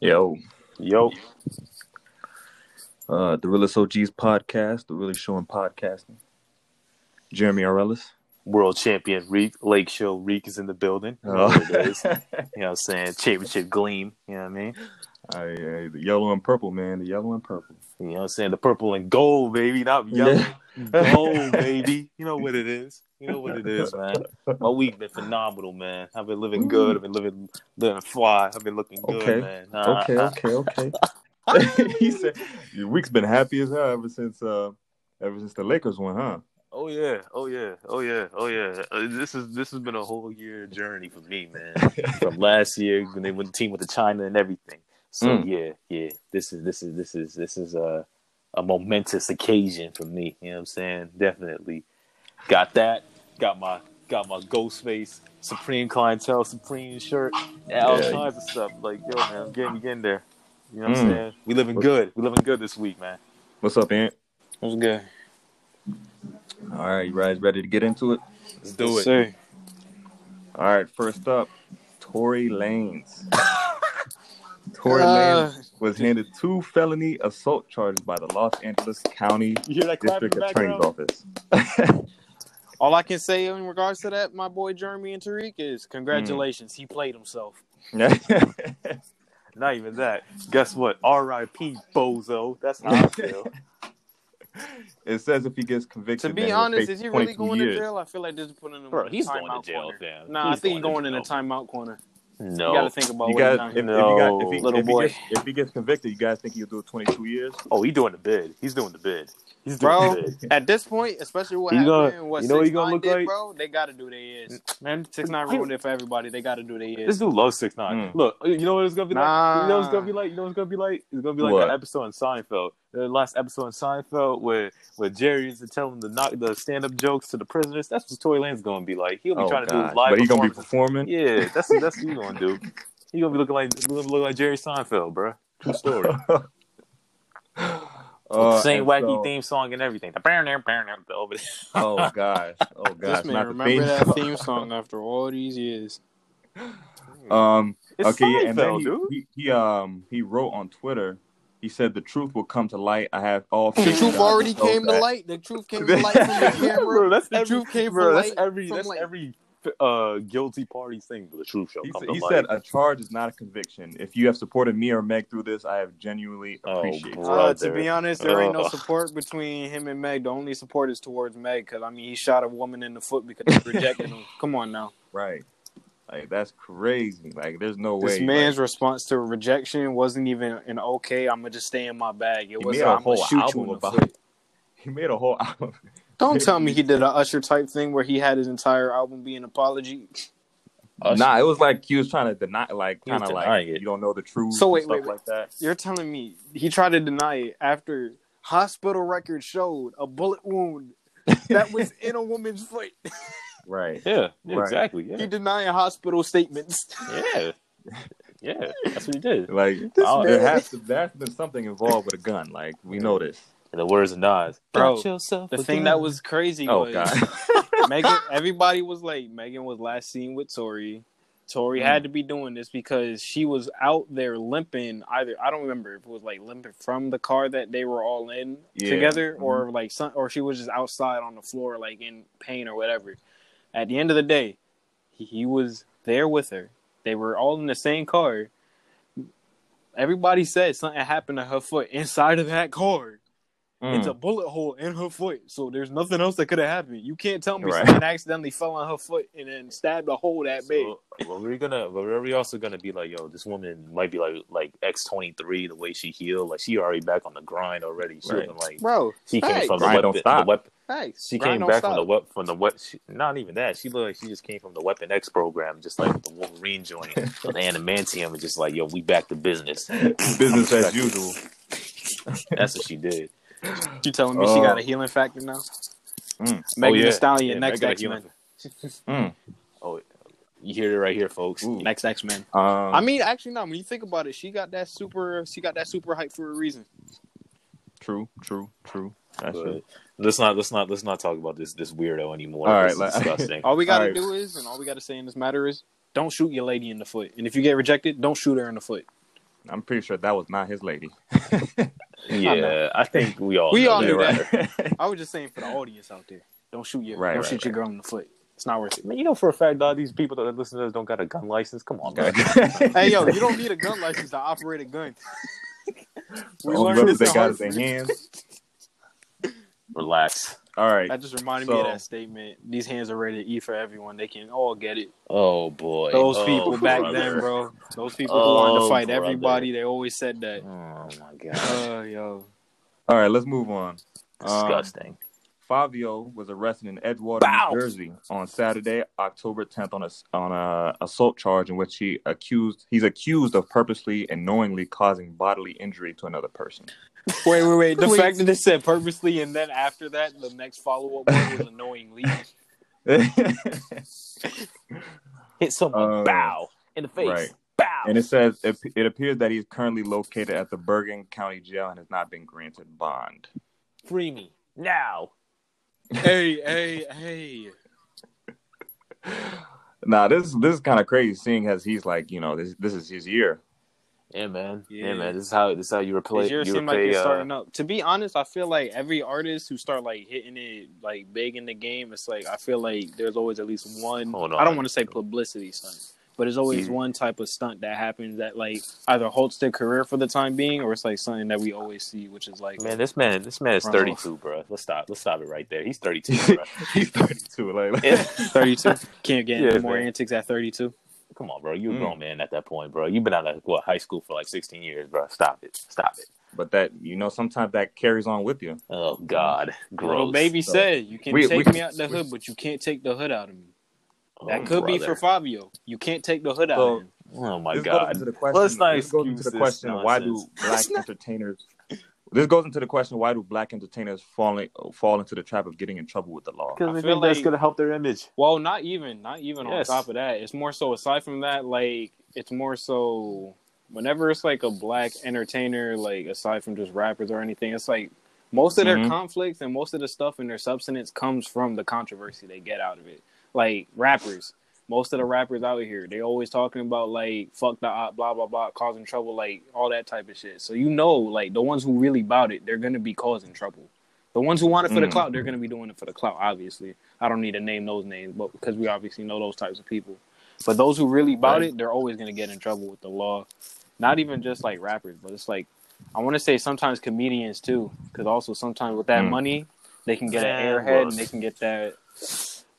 Yo, Yo, uh, the Realist OGs podcast, the Really Showing Podcasting. Jeremy Arelis. world champion Reek, Lake Show Reek is in the building. You know Oh. what it is. You know what I'm saying? Championship gleam. You know what I mean? The yellow and purple, man. The yellow and purple. You know what I'm saying? The purple and gold, baby, not yellow. Gold, baby. You know what it is. You know what it is, man. My week been phenomenal, man. I've been living good. I've been living, living fly. I've been looking good, Okay. man. Nah, Okay, okay, okay. he said your week's been happy as hell ever since uh ever since the Lakers won, huh? Oh yeah, oh yeah, oh yeah, oh yeah. Uh, this is this has been a whole year journey for me, man. From last year when they went the team with the China and everything. So Mm. yeah, yeah. This is this is this is this is a a momentous occasion for me. You know what I'm saying? Definitely got that. Got my got my Ghostface Supreme clientele Supreme shirt. and all Yeah. kinds of stuff. Like yo, man, I'm getting getting there. You know what I'm Mm. saying? We living good. We living good this week, man. What's up, Ant? What's good? All right, you guys ready to get into it? Let's do it. Sir. All right, first up, Tory Lanez. Tory Uh, Lanez was handed two felony assault charges by the Los Angeles County You hear that clap in District Attorney's? Office. All I can say in regards to that, my boy Jeremy and Tariq, is congratulations. He played himself. Not even that. Guess what? R.I.P. Bozo. That's how I feel. it says if he gets convicted, To be honest, is he really going years. to jail? I feel like this is putting him Bro, in he's a going timeout to jail, corner. fam. Nah, I think he's going going in a jail. timeout corner. no. You got to think about You what guys, he's if, done. if, you No, got, if, he, little if, he gets, if he gets convicted, you guys think he'll do 22 years? Oh, he's doing the bid. He's doing the bid. He's doing Bro, the at this point, especially what You happened, gonna- what you know what he 6ix9ine gonna look did, like? bro, they got to do their years. Man, Six nine ruined it for everybody. They got to do their ears. This dude loves six nine. Mm. Look, you know what it's gonna be like. You know what it's gonna be like. You know what it's gonna be like. It's gonna be like What? that episode in Seinfeld. The last episode in Seinfeld where where Jerry is to tell him to knock the stand up jokes to the prisoners. That's what Tory Lanez gonna be like. He'll be Oh, trying to do God. his live But he's going to be performing? Yeah, that's that's what he's gonna do. He gonna be looking like gonna look like Jerry Seinfeld, bro. True story. Uh, Same wacky so- theme song and everything. The burn there, burn there, the over there. Oh, gosh. Oh, gosh. This man the remember that song. theme song after all these years. Um, It's okay, yeah, and then Seinfeld, he, dude. he, he um he wrote on Twitter. He said the truth will come to light. I have all. The truth already know came to light. The truth came to light from the camera. bro, that's the every, truth came bro, from that's every from that's light. every uh guilty party thing. for The truth show. He, said, he said a charge is not a conviction. If you have supported me or Meg through this, I have genuinely Oh, appreciated. bro. Uh, to be honest, there ain't no support between him and Meg. The only support is towards Meg because I mean he shot a woman in the foot because they rejected him. Come on now, Right. Like that's crazy. Like there's no this way. This man's like, response to rejection wasn't even an okay. I'm gonna just stay in my bag. It was made a I'm gonna whole shoot you in the about foot. he made a whole album. Don't tell me he did a Usher type thing where he had his entire album be an apology. Nah, it was like he was trying to deny, like kind of like it. you don't know the truth. So and wait, stuff wait, wait. like that. You're telling me he tried to deny it after hospital records showed a bullet wound that was in a woman's foot. Right. Yeah, yeah, Right. exactly. He Yeah, denying hospital statements. yeah, yeah. That's what he did. Like Oh, there has to there has been something involved with a gun. Like we know this. In the words of Nas, Bro, "Got yourself The a thing that was crazy Oh was God. Megan. Everybody was late. Megan was last seen with Tory. Tory Mm. had to be doing this because she was out there limping. Either I don't remember if it was like limping from the car that they were all in Yeah. together, Mhm. or like some, or she was just outside on the floor like in pain or whatever. At the end of the day, he, he was there with her. They were all in the same car. Everybody said something happened to her foot inside of that car. It's Mm. a bullet hole in her foot, so there's nothing else that could have happened. You can't tell me Right. someone accidentally fell on her foot and then stabbed a hole that big. So, well, we're gonna, but we're also gonna be like, yo, this woman might be like, like X twenty three, the way she healed, like she already back on the grind already. She Right. wasn't like Bro, she came facts. from the Grind don't weapon, stop. the weapon. Facts. She came don't back stop. from the wep from the wep. She, not even that. She looked like she just came from the Weapon X program, just like the Wolverine joint, the adamantium, and just like, yo, we back to business. Business as usual. That's what she did. You telling me she Oh. got a healing factor now? Mm. Megan Oh, yeah. Thee Stallion, Yeah, next Megan X Men. Mm. Oh, you hear it right here, folks. Ooh. Next X Men. Um, I mean, actually, no. When you think about it, she got that super. She got that super hype for a reason. true, true, true. That's But true. let's not let's not let's not talk about this this weirdo anymore. All right, This is like- disgusting. All we got to Alright. do is, and all we got to say in this matter is, don't shoot your lady in the foot. And if you get rejected, don't shoot her in the foot. I'm pretty sure that was not his lady. Yeah, I think we all We know all knew that. that. I was just saying for the audience out there, don't shoot your Right, don't right, shoot your girl in the foot. It's not worth it. Man, you know for a fact, dog, these people that listen to us don't got a gun license. Come on, man. Hey yo, you don't need a gun license to operate a gun. we learned this they got is their Hartford. Oh, Relax. All right. That just reminded me of that statement. These hands are ready to eat for everyone. They can all get it. Oh boy, Those Oh, people back brother. then, bro. Those people who wanted to Oh, fight brother. everybody, they always said that. Oh my god, Uh, yo. All right, let's move on. Um, disgusting. Fivio was arrested in Edgewater, Bow. New Jersey, on Saturday, October 10th, on a on a assault charge in which he accused he's accused of purposely and knowingly causing bodily injury to another person. Wait, wait, wait. The Wait. fact that it said purposely and then after that, the next follow up word was annoyingly. Hit someone, uh, bow in the face, right. bow. and it says it, it appears that he's currently located at the Bergen County Jail and has not been granted bond. Free me now. hey, hey, hey. Now this this is kind of crazy, seeing as he's like you know this this is his year. Yeah, man. Yeah, Yeah. man. This is how this is how you year you seem like it's uh, starting up. To be honest, I feel like every artist who start like hitting it like big in the game, it's like I feel like there's always at least one. Hold I don't want to say publicity stunt, but there's always Yeah. one type of stunt that happens that like either halts their career for the time being, or it's like something that we always see, which is like Man, this man, this man is Bro. 32, bro. Let's stop. Let's stop it right there. He's 32, bro. he's 32. Like, Yeah. 32. Can't get Yeah, any more bro. antics at 32. Come on, bro. You're a Mm. grown man at that point, bro. You've been out of what high school for like 16 years, bro. Stop it. Stop it. but that you know sometimes that carries on with you. Oh God, gross. Little baby So- said, "You can We- take we- me out the hood, but you can't take the hood out of me." Oh, That could be for Fivio. You can't take the hood out So- of him. Oh my this God. goes into the question. Let's not this goes into the question: Why do black entertainers? This goes into the question: Why do black entertainers fall fall into the trap of getting in trouble with the law? Because I they feel think that's gonna help their image. Well, not even, not even Yes. on top of that. It's more so aside from that, like it's more so whenever it's like a black entertainer, like aside from just rappers or anything, it's like most of their Mhm. conflicts and most of the stuff in their substance comes from the controversy they get out of it. Like rappers, most of the rappers out here, they always talking about like fuck the op, blah blah blah, causing trouble, like all that type of shit. So you know, like the ones who really about it, they're gonna be causing trouble. The ones who want it for the Mm. clout, they're gonna be doing it for the clout. Obviously, I don't need to name those names, but because we obviously know those types of people. But those who really about Right. it, they're always gonna get in trouble with the law. Not even just like rappers, but it's like I want to say sometimes comedians too, because also sometimes with that Mm. money, they can get an airhead and they can get that.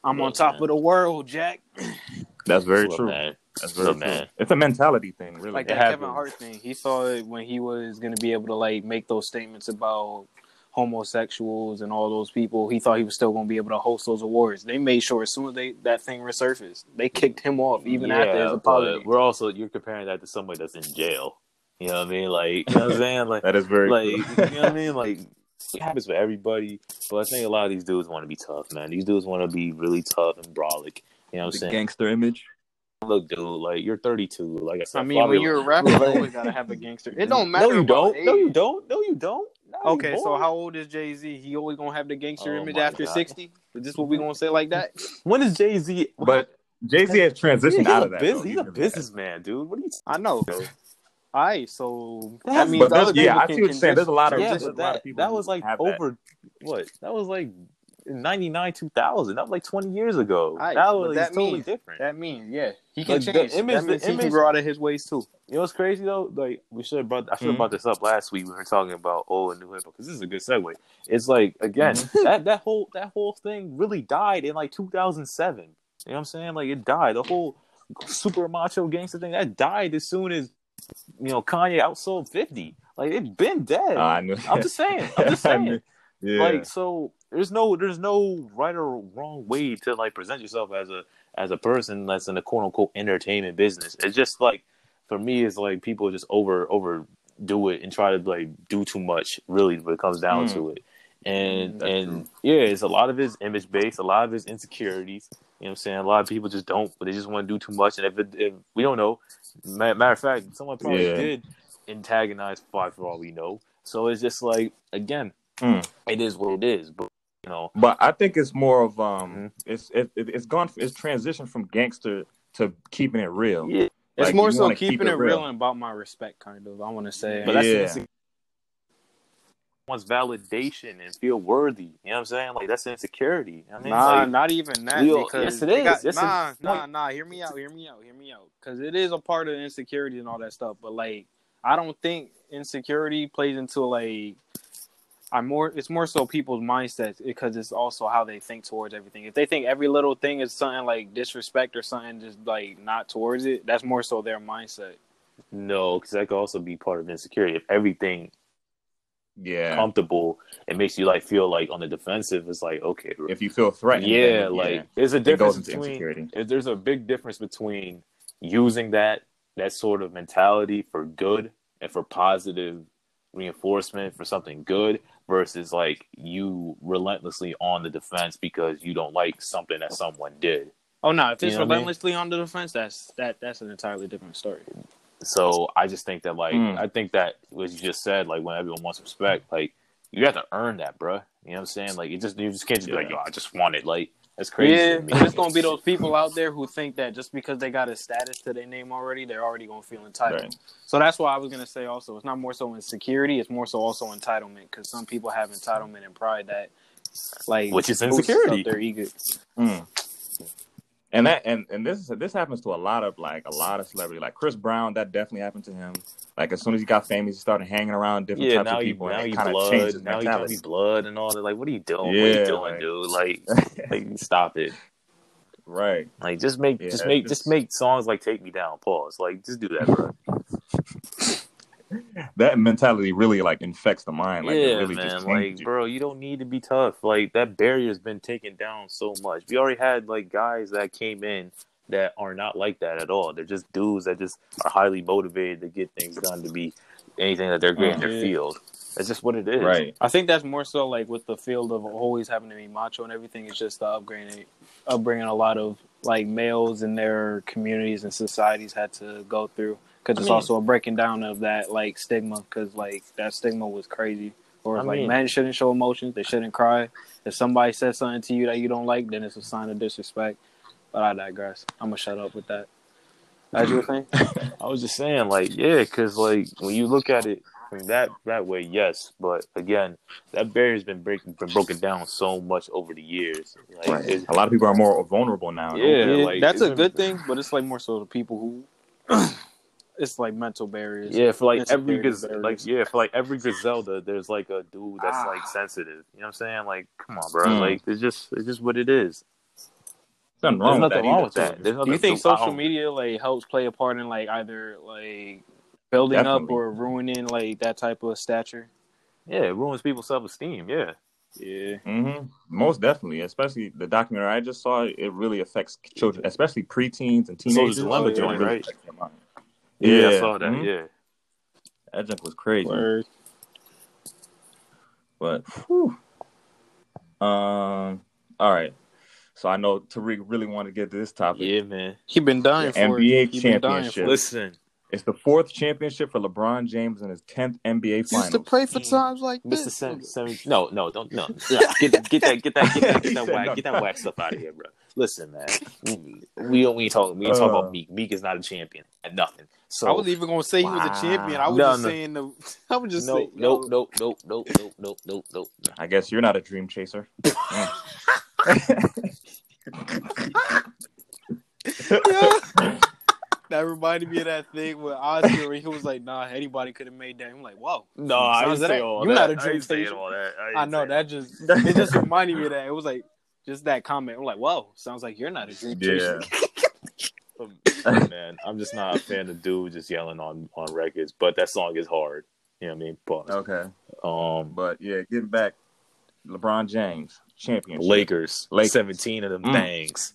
I'm on top man. of the world, Jack. That's very Look, true. man. That's very Look, true. man. It's a mentality thing, really. Like It that Kevin happens. Hart thing. He saw it when he was gonna be able to like make those statements about homosexuals and all those people. He thought he was still gonna be able to host those awards. They made sure as soon as they that thing resurfaced, they kicked him off even after his apology. We're also you're comparing that to somebody that's in jail. You know what I mean? Like you know what I'm saying? Like that is very like true. you know what I mean? Like it happens for everybody. But I think a lot of these dudes want to be tough, man. These dudes want to be really tough and brolic. You know what I'm the saying? gangster image. Look, dude, like you're 32. Like I said, I mean, when you're a rapper, you always gotta have a gangster. It don't matter. No, you don't. No, you don't. No, you don't. No, you Okay, so how old is Jay Z? He always gonna have the gangster Oh image after God. sixty? Is this what we gonna say like that? when is Jay Z? But Jay Z has transitioned he's out of that. bus- he's a businessman, dude. What are you? I know. All right, so That that means other yeah, people I can see what you're saying. There's a lot of yeah, there's but a lot of that, people that was like have that. over what? That was like in 99, 2000. That was like 20 years ago. Aight, that was that totally means- different. That means, yeah, he can Like, the change. image- that means the he can image- out of his ways too. You know what's crazy though? Like we should have brought I should have Mhm. brought this up last week. We were talking about old and new hip hop because this is a good segue. It's like again Mm-hmm. that that whole that whole thing really died in like 2007. You know what I'm saying? Like it died. The whole super macho gangster thing that died as soon as you know Kanye outsold 50. Like it's been dead. I knew. I'm just saying. I'm just I saying. yeah. Like so, there's no there's no right or wrong way to like present yourself as a as a person that's in the quote unquote entertainment business. It's just like for me, it's like people just over overdo it and try to like do too much. Really, when it comes down Mm. to it, and That's and yeah, it's a lot of his image based, a lot of his insecurities. You know what I'm saying? A lot of people just don't, but they just want to do too much. And if, it, if we don't know, matter of fact, someone probably Yeah. did antagonize Five for all we know. So it's just like again, Mm. it is what it is. But you know, But I think it's more of um, Mhm. it's it, it, it's gone, it's transitioned from gangster to keeping it real. yeah, It's more so wanna keep keeping it it real real. and about my respect, kind of. I want to say. But that's Yeah. insecurity. One's validation and feel worthy. You know what I'm saying? Like that's insecurity. I mean, nah, like, not even that. Leo- because yes, it is. got- Yes, nah, nah, nah. Hear me out. Hear me out. Hear me out. Because it is a part of insecurity and all that stuff. But like, I don't think insecurity plays into like. I'm more. It's more so people's mindsets because it's also how they think towards everything. If they think every little thing is something like disrespect or something, just like not towards it, that's more so their mindset. no, because that could also be part of insecurity. If everything Yeah. comfortable, it makes you like feel like on the defensive. It's like okay, if you feel threatened, yeah, then, like there's a difference between if there's a big difference between using that that sort of mentality for good and for positive reinforcement for something good versus like you relentlessly on the defense because you don't like something that someone did. Oh no! If You it's know what I mean? relentlessly on the defense, that's that. That's an entirely different story. So I just think that like Mm. I think that what you just said, like when everyone wants respect, like you have to earn that, bruh. You know what I'm saying? Like you just you just can't just be like, yo, I just want it. Like that's crazy. Yeah, to me. and it's gonna be those people out there who think that just because they got a status to their name already, they're already gonna feel entitled. Right. So that's why I was gonna say also, it's not more so insecurity, it's more so also entitlement because some people have entitlement and pride that, like, Which is insecurity. Their ego. Mm. And that and and this is this happens to a lot of like a lot of celebrity like Chris Brown. That definitely happened to him. Like as soon as he got famous, he started hanging around different yeah, types of people, now and kind of changed his blood, now mentality. me blood and all that. Like, what are you doing? what are you doing, like- dude? Like, like stop it. right. Like, just make Yeah, just make it's- just make songs like "Take Me Down." Pause. Like, just do that, bro. That mentality really like infects the mind. Like, it yeah, really man. just Like, you. bro, you don't need to be tough. Like that barrier's been taken down so much. We already had like guys that came in that are not like that at all. They're just dudes that just are highly motivated to get things done to be anything that they're great in their mm-hmm. field. That's just what it is. Right. I think that's more so like with the field of always having to be macho and everything. It's just the upbringing, upbringing a lot of like males in their communities and societies had to go through. Because it's mean- also a breaking down of that like stigma. Because like that stigma was crazy. Or I like mean- men shouldn't show emotions. They shouldn't cry. If somebody says something to you that you don't like, then it's a sign of disrespect. But I digress. I'm gonna shut up with that. As you were saying, I was just saying, like, yeah, because like when you look at it from that that way, yes, but again, that barrier's been breaking been broken down so much over the years. Like, Right. it's- A lot of people are more vulnerable now. Yeah, Yeah, like, that's a it's- good thing. But it's like more so the people who. It's like mental barriers. yeah, for like every Insecurity like yeah, for like every Griselda, there's like a dude that's Ah. like sensitive. You know what I'm saying? Like, come on, bro. Mm. Like, it's just it's just what it is. Nothing There's wrong with nothing that wrong with that. too. There's Do you think so social don't- media like helps play a part in like either like building up or ruining like that type of stature? Yeah, it ruins people's self esteem. Yeah. Yeah. hmm Most definitely, especially the documentary I just saw. It really affects children, especially preteens and teenagers. Dilemma It joint, really right? Affects their mind. Yeah, I saw that. mhm. Yeah. That junk was crazy. Word. But whew. um, all right. So I know Tariq really wanted to get to this topic. Yeah, man. He been dying The for NBA it. He been dying championship. for it. Listen, It's the fourth championship for LeBron James in his tenth NBA finals. Used to play for times like Mr. Sem- Sem- no, no, don't, no. Get, get that, get that, get that, get that, He said whack, no. get that whack stuff out of here, bro. Listen, man. We don't, we ain't talking, we ain't talking Uh. about Meek. Meek is not a champion at nothing. So I wasn't even gonna say he was a champion. I was No, just no. saying the. I was just no, saying. no, no, no, no, no, no, no, no. I guess you're not a dream chaser. That reminded me of that thing with Oscar where he was like, "Nah, anybody could have made that." I'm like, "Whoa." No, I Sounds didn't say that- all you're that. not a I dream ain't chaser. I, I know that just it just reminded me of that. It was like just that comment. I'm like, "Whoa, sounds like you're not a dream yeah. chaser." Man, I'm just not a fan of dudes just yelling on on records. But that song is hard. You know what I mean? Pause. Okay. Um, But yeah, getting back, LeBron James championship. Lakers, Lakers. seventeen of them Mm. things.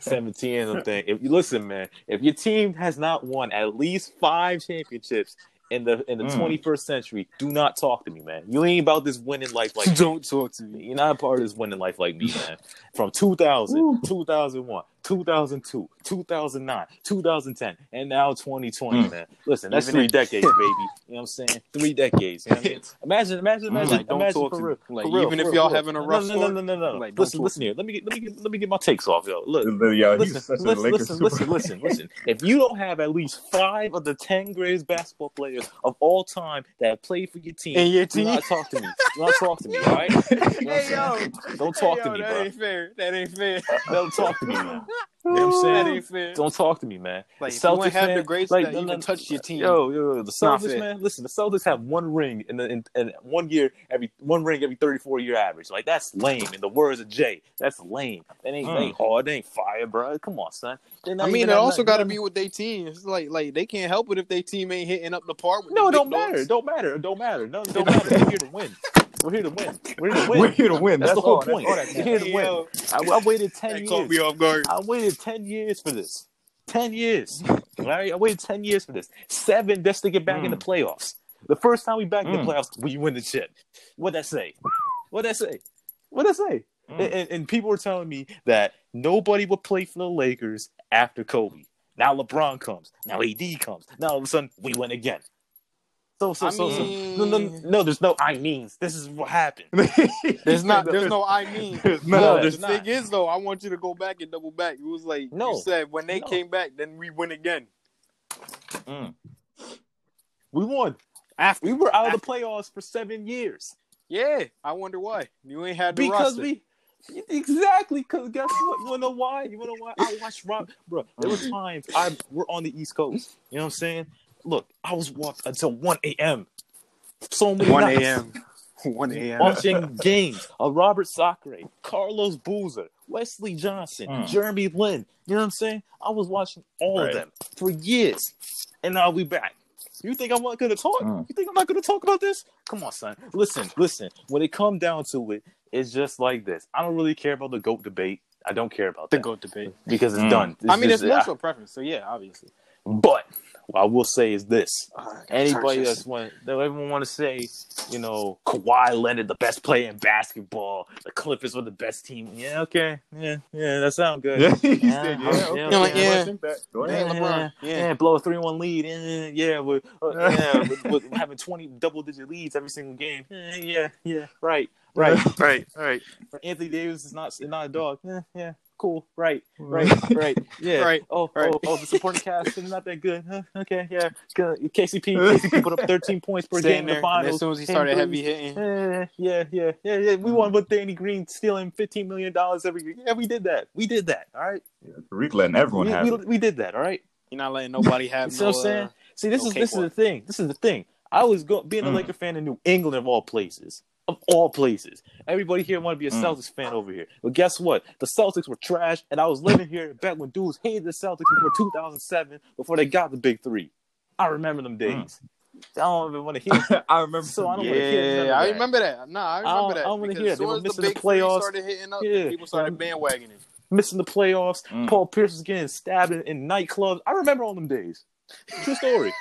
17 of them things. If you listen, man, if your team has not won at least five championships in the in the Mm. 21st century, do not talk to me, man. You ain't about this winning life like Don't talk to me. You're not a part of this winning life like me, man. From 2000, 2001, 2002, 2009, 2010, and now 2020, Mm. man. Listen, that's Even three if- decades, baby. You know what I'm saying? Three decades. You know what I mean? Imagine, imagine, imagine, Like, don't imagine talk for to real. me. Like, for real, even for if real, y'all real. having a rough no, no, no, no, no. like, listen, listen here. Let me get, let me get, let me get my takes off, yo. Look, Yo, he's listen, listen, listen, listen, listen, listen. If you don't have at least five of the ten greatest basketball players of all time that have played for your team, In your team, do not talk to me. Do not talk to me, all right? You know Hey yo, Don't talk hey, to yo, me, that bro. ain't fair. That ain't fair. Don't talk to me, man. You know what I'm saying? That fair. Don't talk to me, man. Like, The if you ain't have man, the greats like, that no, even no, touched your team. Yo, yo, yo, the not Celtics, man. Listen, the Celtics have one ring in the in, in one year every one ring every 34 year average. Like that's lame. In the words of Jay, that's lame. That ain't, that ain't mm. hard. That ain't fire, bro. Come on, son. I mean, even it also got to be with their team. It's like, like they can't help it if their team ain't hitting up the par. With No, the it don't matter. dogs. Don't matter. Don't matter. No, don't matter. We're here to win. We're here to win. We're here to win. We're here to win. That's, That's, the whole all. That's point. all that We're here to win. I, I waited 10 that years. caught me off guard. I waited 10 years for this. 10 years. Right? I waited 10 years for this. Seven just to get back in the playoffs. The first time we back in Mm. the playoffs, we win the shit. What'd that say? What'd that say? What'd that say? Mm. And, and, and people were telling me that nobody would play for the Lakers after Kobe. Now LeBron comes. Now AD comes. Now all of a sudden we win again. So so I so, so no, no mean- no there's no I means. This is what happened. There's not. There's no. I mean. There's No, none of there's the not. thing is, though, I want you to go back and double back. It was like No. you said when they No. came back, then we win again. Mm. We won. After We were out of the playoffs for seven years. yeah, I wonder why you ain't had the because roster. we exactly because guess what? You wanna know why? You wanna know why? I watched Rob, bro. There were times I we're on the East Coast. You know what I'm saying? Look, I was walked until one a.m. So many 1 a.m. 1 a.m. watching games of Robert Sacre, Carlos Boozer, Wesley Johnson, Mm. Jeremy Lin. You know what I'm saying? I was watching all Right. of them for years, and now we back. You think I'm not going to talk? Mm. You think I'm not going to talk about this? Come on, son. Listen, listen. When it come down to it, it's just like this. I don't really care about the goat debate. I don't care about The that goat debate. because it's Mm. done. I mean, just- it's more so preference. So yeah, obviously. but what I will say is this: Anybody Churches. that's want, that everyone want to say, you know, Kawhi Leonard the best player in basketball, the Clippers were the best team. Yeah, okay, yeah, yeah, that sounds good. Yeah, he Yeah, said, yeah, yeah, yeah, okay. yeah. like, yeah. I think that. Go Yeah, ahead. LeBron, yeah, yeah. blow a three-one lead. Yeah, yeah, with, uh, yeah, with, with having twenty double-digit leads every single game. Yeah, yeah, yeah, right, right, right, right. Anthony Davis is not not a dog. Yeah, yeah, cool, right, right, right, yeah, Right, Oh, right. oh, oh, the supporting cast is not that good. Huh? Okay, yeah. Good. KCP, KCP put up 13 points per Staying game in the finals. as soon as he started threes. heavy hitting, Yeah, yeah, yeah, yeah, yeah. We won with Danny Green stealing fifteen million dollars every year. Yeah, we did that. We did that. All right. Yeah, Rick letting everyone We, have we, it. we did that. All right. you're not letting nobody have You see no. what I'm saying? uh, See, this no is this is the thing. This is the thing. I was go- being a Mm. Laker fan in New England of all places. Of all places, everybody here want to be a Mm. Celtics fan over here. But guess what? The Celtics were trash, and I was living here back when dudes hated the Celtics before 2007, before they got the big three. I remember them days. I don't even want to hear. I remember. So I don't wanna hear yeah, I remember that. Nah, I I don't- remember that. I don't wanna hear it. They were as the missing the big three playoffs. started hitting up, Yeah. people started bandwagoning. missing the playoffs. Mm. Paul Pierce was getting stabbed in, in nightclubs. I remember all them days. True story.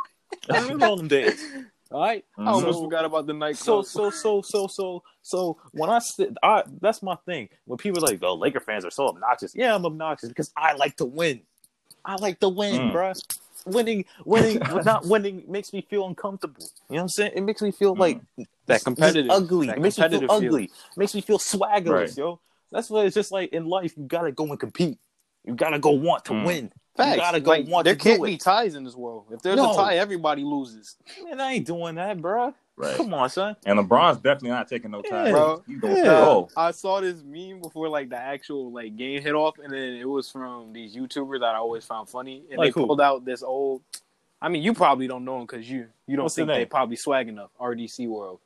I remember all them days. All right. I almost forgot about the night. So so so so so so when I sit, I that's my thing. When people are like, "Oh, Laker fans are so obnoxious," yeah, I'm obnoxious because I like to win. I like to win, Mm. bruh. Winning, winning, not winning makes me feel uncomfortable. You know what I'm saying? It makes me feel like that this is competitive, ugly. that it makes me feel competitive ugly. It makes me feel swaggerless, Right. yo. That's what it's just like in life. You gotta go and compete. You gotta go want to Mm. win. Facts. You gotta go like, want there to can't do be it. ties in this world. If there's No. a tie, everybody loses. Man, I ain't doing that, bruh. Right. Come on, son. And LeBron's definitely not taking no time. Yeah. Bro. He's Yeah. oh. I saw this meme before like the actual like game hit off, and then it was from these YouTubers that I always found funny, and Like they who? pulled out this old. I mean, you probably don't know them because you you don't What's the think they probably swag enough. RDC World.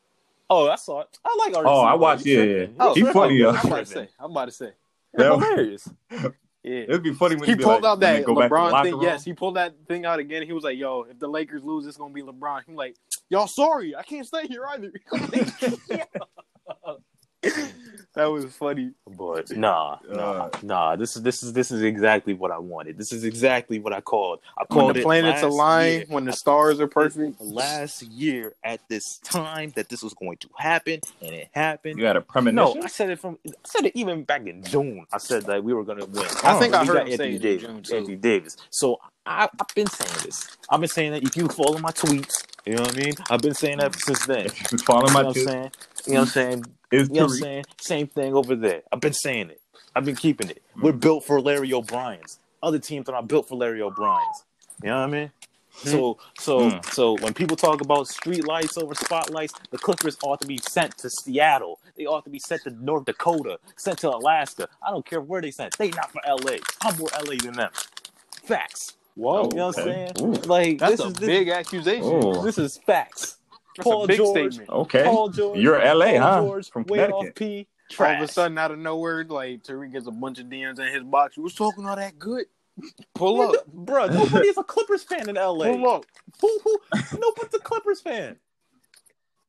Oh, I saw it. I like RDC. Oh, I watched- You yeah, tripping. yeah. You He tripping. funny, yo. I'm about to say. I'm about to say. It's Yeah. hilarious. Yeah. It'd be funny when He pulled like, out that go back to the LeBron thing. Yes, he pulled that thing out again. He was like, "Yo, if the Lakers lose, it's gonna be LeBron." He's like, "Y'all sorry, I can't stay here either." that that was funny. But nah, nah, Uh. nah. This is this is this is exactly what I wanted. This is exactly what I called. I called When the it planets align, year. when the stars are perfect. last year at this time that this was going to happen, and it happened. You had a premonition. No. I said it from. I said it even back in June. I said that we were going to win. I think But I heard got him say Anthony it in Davis. June, too. Anthony Davis. So I, I've been saying this. I've been saying that. If you follow my tweets, you know what I mean. I've been saying that since then. If you follow You know my what I'm tips, saying? You know what I'm saying? is You know what I'm saying? Same thing over there. I've been saying it. I've been keeping it. We're built for Larry O'Brien's. Other teams are not built for Larry O'Brien's. You know what I mean? So, so, Hmm. so when people talk about street lights over spotlights, the Clippers ought to be sent to Seattle. They ought to be sent to North Dakota, sent to Alaska. I don't care where they sent. They not for LA. I'm more LA than them. Facts. Whoa, You know what I'm okay. saying? Like that's this a is this, big accusation. Oh. this is facts. That's Paul a big George. statement. Okay. Paul George. You're LA, Paul huh? George, From way off Connecticut. P. All of a sudden, out of nowhere, like Tariq gets a bunch of DMs in his box. You was talking all that good. Pull up. bro. Nobody's a Clippers fan in LA. Pull up. Who, who? Nobody's a Clippers fan.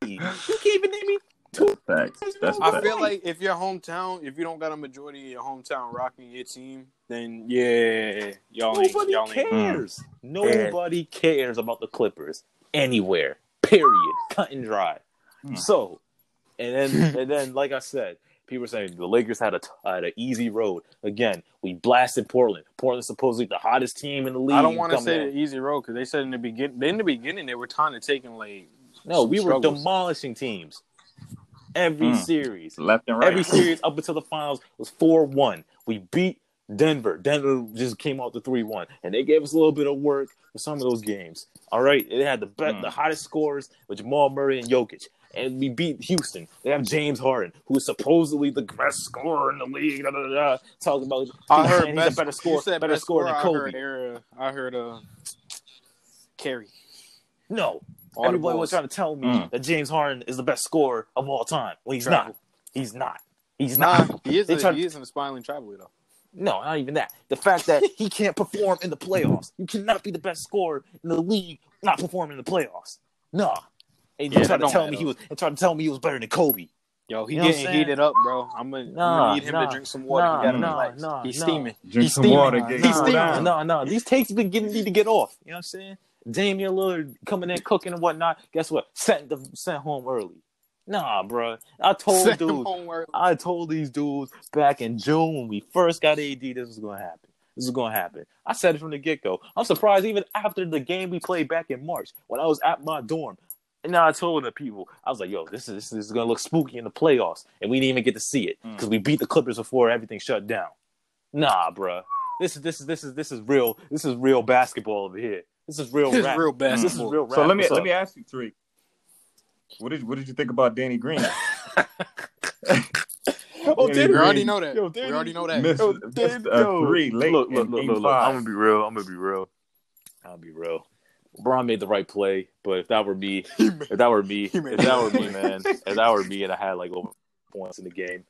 You can't even name me two. Facts. That's I I feel like if your hometown, if you don't got a majority of your hometown rocking your team, then yeah, y'all ain't, Nobody y'all ain't. cares. Nobody cares about the Clippers anywhere. Period. Cut and dry. Hmm. So, and then and then, like I said, people are saying the Lakers had a had an easy road. Again, we blasted Portland. Portland's supposedly the hottest team in the league. I don't want to say in. the easy road because they said in the beginning, in the beginning, they were kind of taking like No, some we were demolishing teams. Every Mm. series. left and right. Every series up until the finals was 4 1. We beat Denver. Denver just came out to 3 1. And they gave us a little bit of work for some of those games. All right. They had the best, Mm. the hottest scorers with Jamal Murray and Jokic. And we beat Houston. They have James Harden, who is supposedly the best scorer in the league. Da, da, da, da. Talking about I heard saying best, he's a better you scorer, said better best scorer than I Kobe. heard, era, I heard uh, Curry. No. All Everybody was trying to tell me Mm. that James Harden is the best scorer of all time. Well, he's Travel. not. He's not. He's Nah, not. he is. A, tried- he is an aspiring traveler though. No, not even that. The fact that he can't perform in the playoffs. You cannot be the best scorer in the league, not performing in the playoffs. No. And Yeah, you tried to tell add me he was and tried to tell me he was better than Kobe. Yo, he You know getting heated up, bro. I'm gonna, Nah, gonna need him nah, to drink some water. nah, he gotta nah, relax. nah, He's steaming. Drink He's some steaming. water, No, get He's steaming. down. no, no. These takes been getting need to get off. You know what I'm saying? Damian Lillard coming in cooking and whatnot. Guess what? Sent the sent home early. Nah, bro. I told Send him dudes. I told these dudes back in June when we first got AD this was going to happen. This is going to happen. I said it from the get go. I'm surprised even after the game we played back in March when I was at my dorm. And now I told the people, I was like, yo, this is this is going to look spooky in the playoffs. And we didn't even get to see it mm. because we beat the Clippers before everything shut down. Nah, bruh. This is this is this is this is real. This is real basketball over here. This is real This is rap. real This is basketball. real rap. So let me What's let up? me ask you, Tariq. What did what did you think about Danny Green? Oh, We Danny We already know that. Yo, we already know that. Missed, Yo, missed Danny- uh, yo. three late look, look, look, look, look. I'm gonna be real. I'm gonna be real. I'll be real. LeBron made the right play, but if that were me, if that were me, if that were me, man, if that were me, and I had like over points in the game,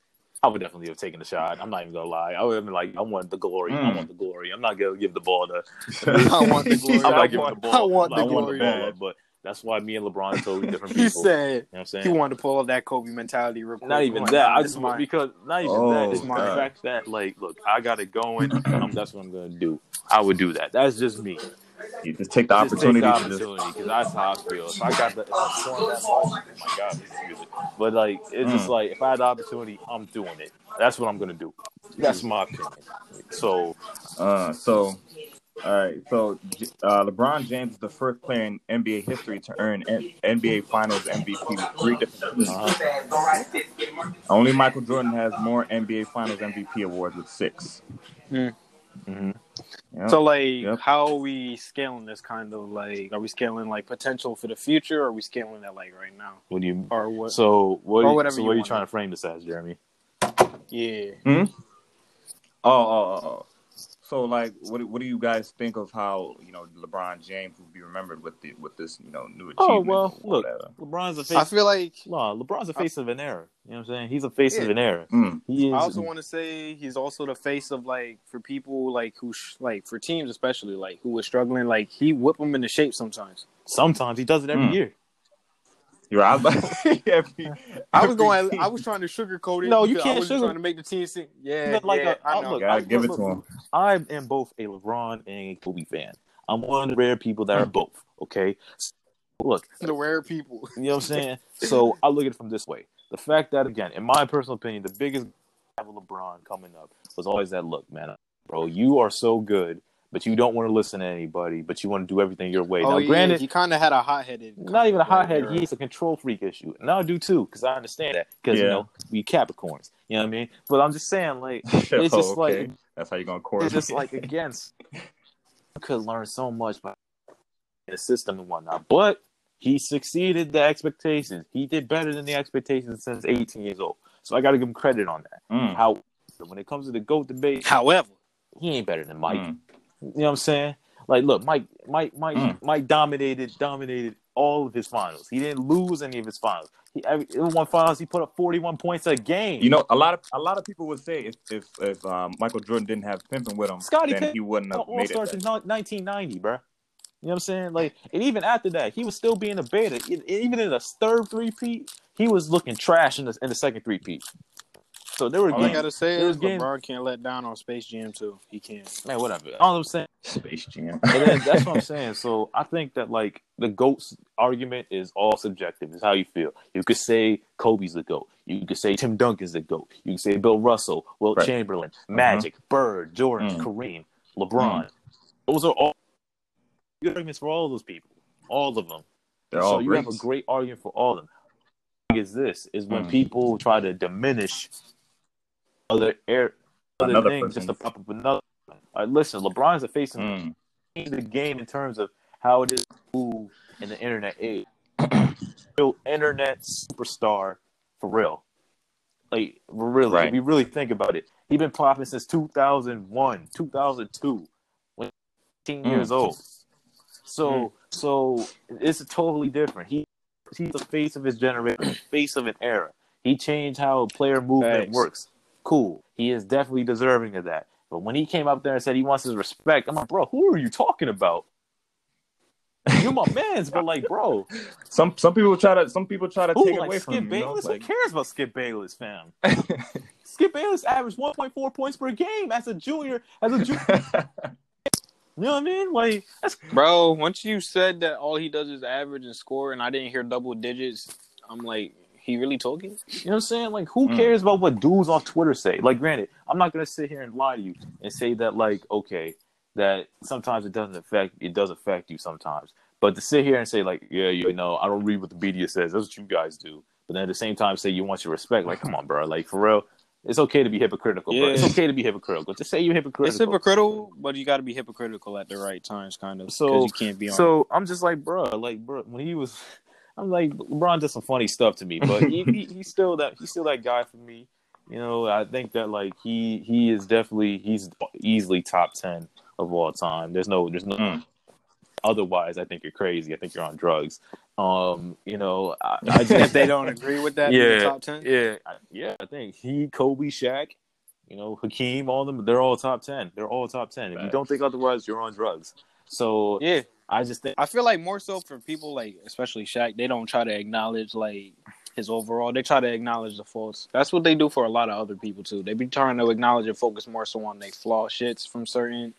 I would definitely have taken the shot. I'm not even gonna lie. I would have been like, I want the glory. I Mm. want the glory. I'm not gonna give the ball to. I want the glory. I'm I giving want- the ball. I want the not giving glory. ball, but that's why me and LeBron are totally different people. He said you know what I'm saying? he wanted to pull up that Kobe mentality real quick. Not even Like, that. I just mine. because not even Oh, that. It's the God. fact that like, look, I got it going. and that's what I'm gonna do. I would do that. That's just me. You just take the Just take opportunity the opportunity because that's how I feel. If I got the, if I scored that ball, oh my god, this is music. But like, it's just Mm. like if I had the opportunity, I'm doing it. That's what I'm gonna do. That's my opinion. So Uh, so, all right. So, uh, LeBron James is the first player in NBA history to earn N- NBA Finals MVP with three different teams. uh, Only Michael Jordan has more NBA Finals MVP awards with six. Mhm. Yeah. So like, Yep. how are we scaling this kind of like? Are we scaling like potential for the future? or Are we scaling that like right now, what do you? or what? So what? Or whatever so you what are you trying to frame this as, Jeremy? yeah, Hmm? Oh, oh, oh, oh. So, like, what what do you guys think of how you know LeBron James will be remembered with the with this you know new achievement? Oh well, look. LeBron's a face. I feel like no, LeBron's a face of an era. You know what I'm saying? He's a face of an era. Mm. He is. I also want to say he's also the face of like for people like who sh- like for teams especially like who are struggling. Like he whip them into shape sometimes. sometimes he does it every Mm. year. You're right. every, I was going. every I was trying to sugarcoat it. No, you can't I was sugar- trying to make the team sing. Yeah, But like yeah, a- I I- know. look, Gotta I- give it look, to him. I am both a LeBron and a Kobe fan. I'm one of the rare people that are hmm. both. Okay, So, look, the rare people. you know what I'm saying. so I look at it from this way: the fact that, again, in my personal opinion, the biggest of LeBron coming up was always that look, man, bro, you are so good, but you don't want to listen to anybody, but you want to do everything your way. Oh, now, yeah, granted, he kind of had a hot headed. not even a hothead. He's a control freak issue, and I do too, because I understand that. Because you know we Capricorns, you know what I mean. But I'm just saying, like, it's Oh, just like that's how you're gonna court. it's just like against could learn so much by the system and whatnot. But he succeeded the expectations. He did better than the expectations since 18 years old. So I got to give him credit on that. Mm, How when it comes to the goat debate, However, he ain't better than Mike. mm. You know what I'm saying? Like, look, Mike, Mike, Mike, Mm. Mike dominated, dominated all of his finals. He didn't lose any of his finals. He every one finals he put up 41 points a game. You know, a lot of a lot of people would say if if, if um, Michael Jordan didn't have Pippen with him, Scottie then Pippen- he wouldn't have made it. in there. 1990, bro. You know what I'm saying? Like, and even after that, he was still being a beta. Even in the third three-peat, he was looking trash in the in the second three-peat. So there were all I gotta say There is was games- LeBron can't let down on Space Jam too. He can't. man, whatever. All I'm saying, Space Jam. but then, that's what I'm saying. So I think that like the goats argument is all subjective. It's how you feel. You could say Kobe's the goat. You could say Tim Duncan's the goat. You could say Bill Russell, Wilt Right. Chamberlain, Magic, Bird, Jordan, Mm. Kareem, LeBron. Those are all good arguments for all those people. All of them. They're so all you great. have a great argument for all of them. The thing Is this is when Mm. people try to diminish other air other Another things person. just to pop up another. right, listen, LeBron's a face of Mm. the game in terms of how it is move in the internet age. real internet superstar for real. Like for real, Right. if you really think about it, he's been popping since 2001, 2002, when 18 Mm. years old. So, Mm. so it's totally different. He he's the face of his generation, face of an era. He changed how player movement Facts. works. Cool. He is definitely deserving of that. But when he came up there and said he wants his respect, I'm like, bro, who are you talking about? You're my man's, but like, bro, Some some people try to some people try to who take it like away Skip from him. You know? Bayless? Like, Who cares about Skip Bayless, fam? Skip Bayless averaged 1.4 points per game as a junior. As a junior, you know what I mean? Like, that's Bro, once you said that all he does is average and score, and I didn't hear double digits, I'm like, he really talking? You know what I'm saying? Like, who Mm. cares about what dudes on Twitter say? Like, granted, I'm not gonna sit here and lie to you and say that, like, okay, that sometimes it doesn't affect it does affect you sometimes. But to sit here and say, like, yeah, you know, I don't read what the media says. That's what you guys do. But then at the same time, say you want your respect. Like, come on, bro. Like, for real, it's okay to be hypocritical. Bro. It's okay to be hypocritical. Just say you're hypocritical. It's hypocritical, but you got to be hypocritical at the right times, kind of. So- you can't be on. So I'm just like, bro, like, bro, when he was, I'm like, LeBron did some funny stuff to me, but he, he he's still that he's still that guy for me. You know, I think that like he he is definitely he's easily top ten of all time. There's no there's no Mm. otherwise. I think you're crazy. I think you're on drugs. Um, you know, I, I if they don't agree with that, yeah, top ten. yeah, I- yeah. I think he, Kobe, Shaq, you know, Hakeem, all of them. They're all top ten. They're all top ten. If you don't think otherwise, you're on drugs. So Yeah, I just think. I feel like more so for people like, especially Shaq, they don't try to acknowledge like his overall. They try to acknowledge the faults. That's what they do for a lot of other people too. They be trying to acknowledge and focus more so on their flaw shits from certain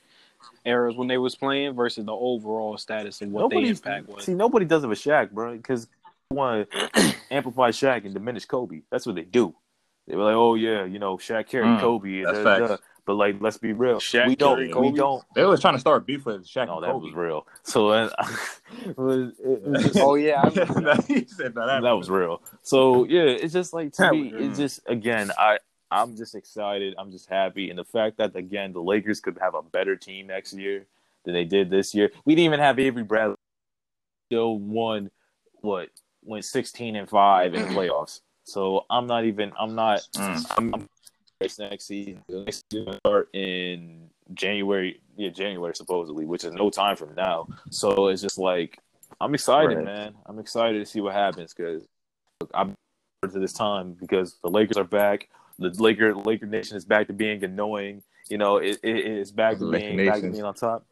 eras when they was playing versus the overall status of what their Nobody's- impact was. See, nobody does it with Shaq, bro, because want to amplify Shaq and diminish Kobe. That's what they do. They were like, "Oh yeah, you know, Shaq carried Mm, Kobe." that's da, da, facts. da. But like, let's be real, Shaq we don't. carried We don't. they was trying to start beef with Shaq No, and that Kobe. was real. So uh, it was, it was just, oh yeah, I remember that. he said that. that was real. So yeah, it's just like to me, it's just again, I I'm just excited. I'm just happy, and the fact that again the Lakers could have a better team next year than they did this year. We didn't even have Avery Bradley. Still won what went 16 and five in the playoffs. So I'm not even. I'm not. Mm. I'm, I'm next season. The next season start in January. Yeah, January supposedly, which is no time from now. So it's just like I'm excited, Right. man. I'm excited to see what happens because I'm to this time because the Lakers are back. The Laker Laker Nation is back to being annoying. You know, it, it it's back to being back to being on top.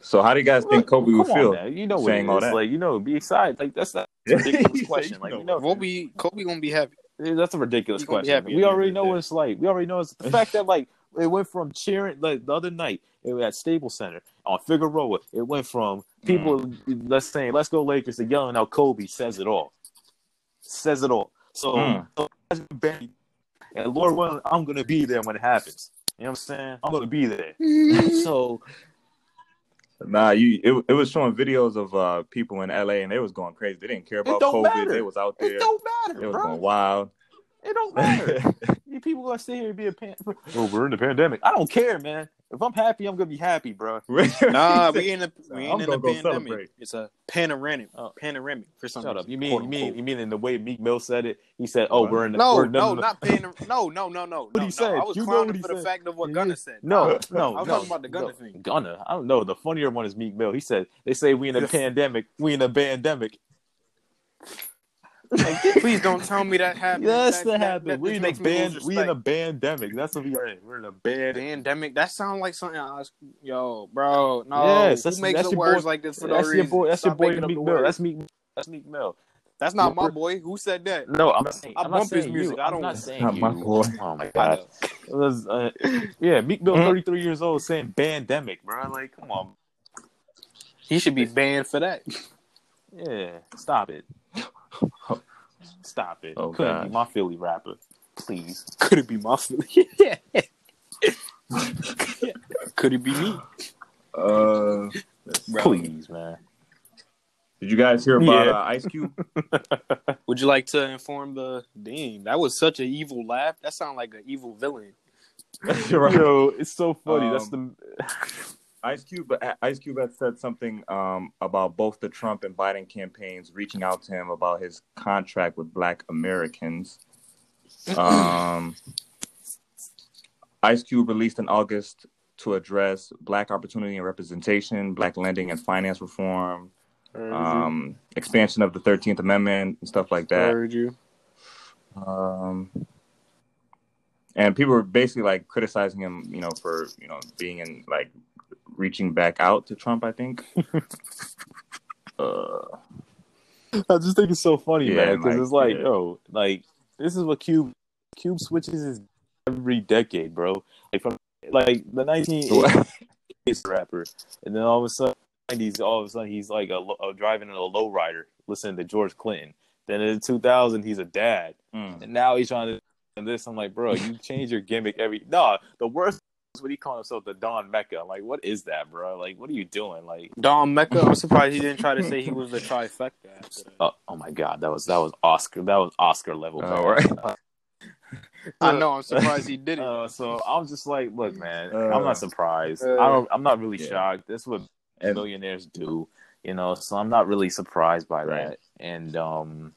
So how do you guys think Kobe would come on, feel? man. You know what saying it all that? Like you know, be excited. Like that's not ridiculous question. Like you we know. know, Kobe, Kobe gonna be happy. that's a ridiculous He's question. We already know what it's like. We already know it's the fact that like it went from cheering like the other night it was at Staples Center on Figueroa. It went from people Mm. let's say let's go Lakers to yelling out Kobe says it all. Says it all. So, Mm. so and Lord willing, I'm gonna be there when it happens. You know what I'm saying? I'm gonna be there. so Nah, you it, it was showing videos of uh people in LA and they was going crazy. They didn't care about COVID. matter. They was out there. it don't matter, They was bro. going wild. It don't matter. People gonna sit here and be a pan. Oh, we're in the pandemic. I don't care, man. If I'm happy, I'm gonna be happy, bro. Nah, we in the we I'm ain't in the gonna go pandemic. celebrate. It's a panoramic. Oh. Panoramic for some Shut up. You mean Quote, you mean unquote. you mean in the way Meek Mill said it? He said, "Oh, What? we're in the No, we're, no, not panor. No, no, no, no. What no, he no. said. I was You know clowning what he for the fact of what Yeah. Gunna said. No, no, I was no, talking about the Gunna no. thing. Gunna. I don't know. The funnier one is Meek Mill. He said they say we in a pandemic. We in a pandemic. Like, please don't tell me that happened. Yes, that, that happened. We just in a makes band. We in a pandemic. That's what we are in. We're in a band. pandemic. That sounds like something. I was, yo, bro, no. Yes, Who that's- makes that's up your words boy- like this for no That's your reason? boy. That's your boy Meek Mill. That's Meek. That's Meek Mill. That's not my boy. Who said that? No, I'm not saying. I I'm not bump his saying music. You. I I'm don't- saying Not you. my boy. Oh my god. was, uh, yeah, Meek Mill, Mhm. 33 years old, saying pandemic, bro. Like, come on. He should be banned for that. Yeah, stop it. Stop it. Oh, Couldn't God. be my Philly rapper. Please. Could it be my Philly? Could it be me? Uh, Please, man. did you guys hear about Yeah. uh, Ice Cube? Would you like to inform the dean? that was such an evil laugh. That sounded like an evil villain. Right. Yo, it's so funny. That's the. Ice Cube, Ice Cube had said something um, about both the Trump and Biden campaigns reaching out to him about his contract with Black Americans. Um, Ice Cube released in August to address Black opportunity and representation, Black lending and finance reform, um, expansion of the Thirteenth Amendment, and stuff like that. Heard you. Um, and people were basically like criticizing him, you know, for you know being in like reaching back out to Trump. I think. uh, I just think it's so funny, Yeah, man, because like, it's like, yeah. yo, like this is what Cube Cube switches is every decade, bro. Like from like the 1980s rapper, and then all of a sudden, 90s, all of a sudden he's like a, a driving in a lowrider, listening to George Clinton. Then in 2000, he's a dad, mm. and now he's trying to do this. I'm like, bro, you change your gimmick every. No, the worst when he called himself the Don Mega. Like, what is that, bro? Like, what are you doing? Like, Don Mega. I'm surprised he didn't try to say he was the trifecta. Oh, oh my god, that was that was Oscar, that was Oscar level. Oh, man. right. I know. I'm surprised he didn't. Uh, so I'm just like, look, man, Uh, I'm not surprised. uh, I don't. I'm not really yeah. shocked. That's what millionaires do, you know. So I'm not really surprised by Right. that. And um,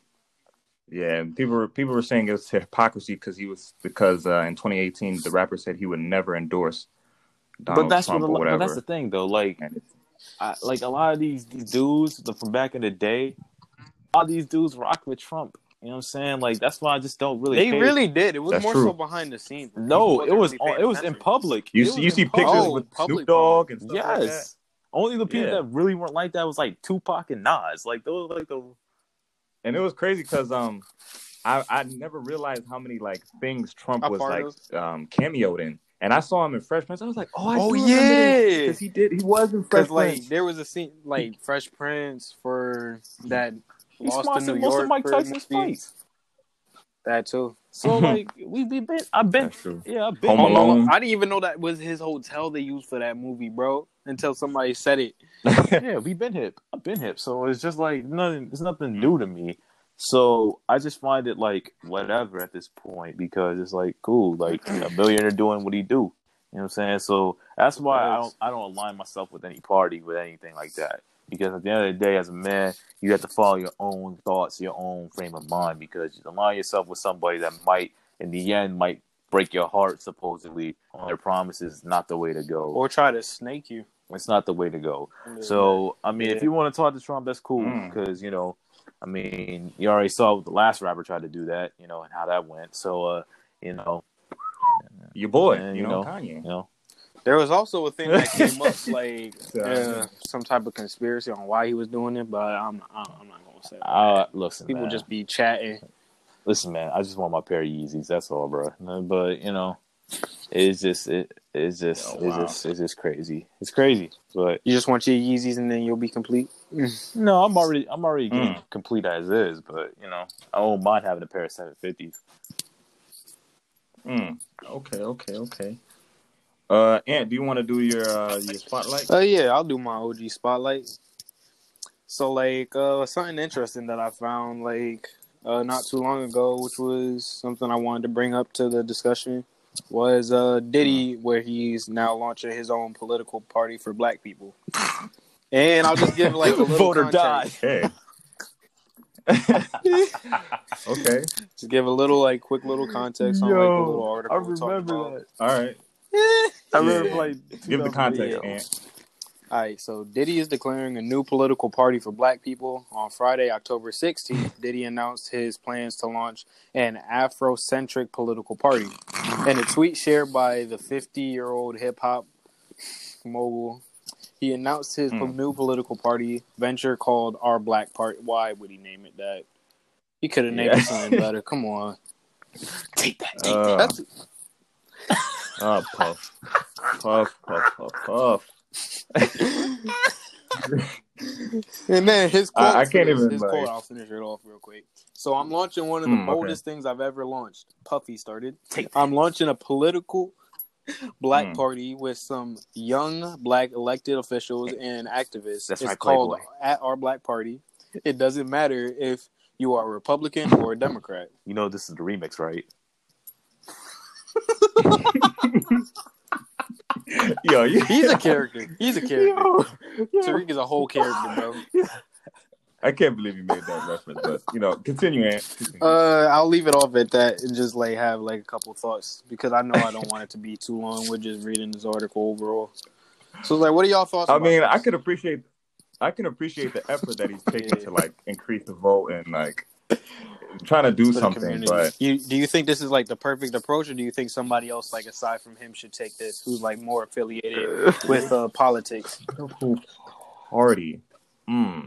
yeah, people were people were saying it was hypocrisy because he was because uh, in 2018 the rapper said he would never endorse Donald but that's Trump what. or But that's the thing, though. Like, I, like a lot of these these dudes from back in the day, all these dudes rock with Trump. You know what I'm saying? Like that's why I just don't really. they pay- really did. It was That's more true. so behind the scenes. No, it was wasn't really it was paying in public. you It see, you see pictures Oh, with public, Snoop Dogg and stuff like that. Yes. Only the people Yeah. that really weren't like that was like Tupac and Nas. Like those, like the and it was crazy because um I I never realized how many like things Trump was like of- um cameoed in, and I saw him in Fresh Prince. I was like, oh, I Oh, yeah. because he did he was in Fresh Because like there was a scene like Fresh Prince for that he Lost in New most York of Mike Tyson's movie. fights. That too. So like we we been I've been That's yeah I've been Home Home Alone. Alone. I didn't even know that was his hotel they used for that movie, bro. Until somebody said it. yeah we've been hip I've been hip so it's just like nothing it's nothing new to me. So I just find it like whatever at this point because it's like cool like a millionaire doing what he do. You know what I'm saying? So that's why I don't I don't align myself with any party with anything like that. Because at the end of the day, as a man, you have to follow your own thoughts, your own frame of mind. Because you align yourself with somebody that might, in the end, might break your heart. Supposedly, on their promises, not the way to go. Or try to snake you. It's not the way to go. So I mean, if you want to talk to Trump, that's cool Mm. because you know, I mean, you already saw the last rapper tried to do that, you know, and how that went. So, uh, you know, Your boy, Yeah, you you know, know. Kanye. you know, There was also a thing that came up, like uh, some type of conspiracy on why he was doing it, but I'm I'm, I'm not gonna don't say Uh, listen, People man. just be chatting. listen, man. I just want my pair of Yeezys. That's all, bro. But you know, it's just it, it's just Oh, it's wow. just it's just crazy. It's crazy, but You just want your Yeezys and then you'll be complete. no, I'm already I'm already getting Mm. complete as is. But you know, I won't mind having a pair of 750s. Mm. Okay, okay, okay. Uh, Ant, do you want to do your uh, your spotlight? Uh, yeah, I'll do my OG spotlight. So, like, uh, something interesting that I found, like, uh, not too long ago, which was something I wanted to bring up to the discussion, was uh, Diddy, where he's now launching his own political party for black people. And I'll just give, like, a little Vote or context. Okay. okay. Just give a little, like, quick little context on, like, the little article I remember that. All right. I remember Yeah. like Give the context, 2008. Ant. All right, so Diddy is declaring a new political party for black people. On Friday, October 16th, Diddy announced his plans to launch an Afrocentric political party. In a tweet shared by the 50 year old hip hop mogul, he announced his Hmm. new political party venture called Our Black Party. Why would he name it that? He could have named Yeah. it something better. Come on. Take that. Take Uh, That's oh, puff, puff, puff, puff, puff. And then his quote, I- I can't his, even, his like- quote. I'll finish it off real quick. So I'm launching one of the okay. boldest things I've ever launched. Puffy started. I'm launching a political black Hmm. party with some young black elected officials and activists. That's it's right, called Playboy. at our black party. It doesn't matter if you are a Republican or a Democrat. You know this is the remix, right? Yo, you, He's a character. He's a character. Yo, yo. Tariq is a whole character, bro. I can't believe you made that reference, but you know, continue, Ant. Uh, I'll leave it off at that and just like have like a couple thoughts because I know I don't want it to be too long. We're just reading this article overall. So like, what are y'all thoughts? I about mean, this? I could appreciate, I can appreciate the effort that he's taking Yeah. to like increase the vote and like trying to do For something. But you do you think this is like the perfect approach, or do you think somebody else like aside from him should take this, who's like more affiliated with uh, politics? party, hmm.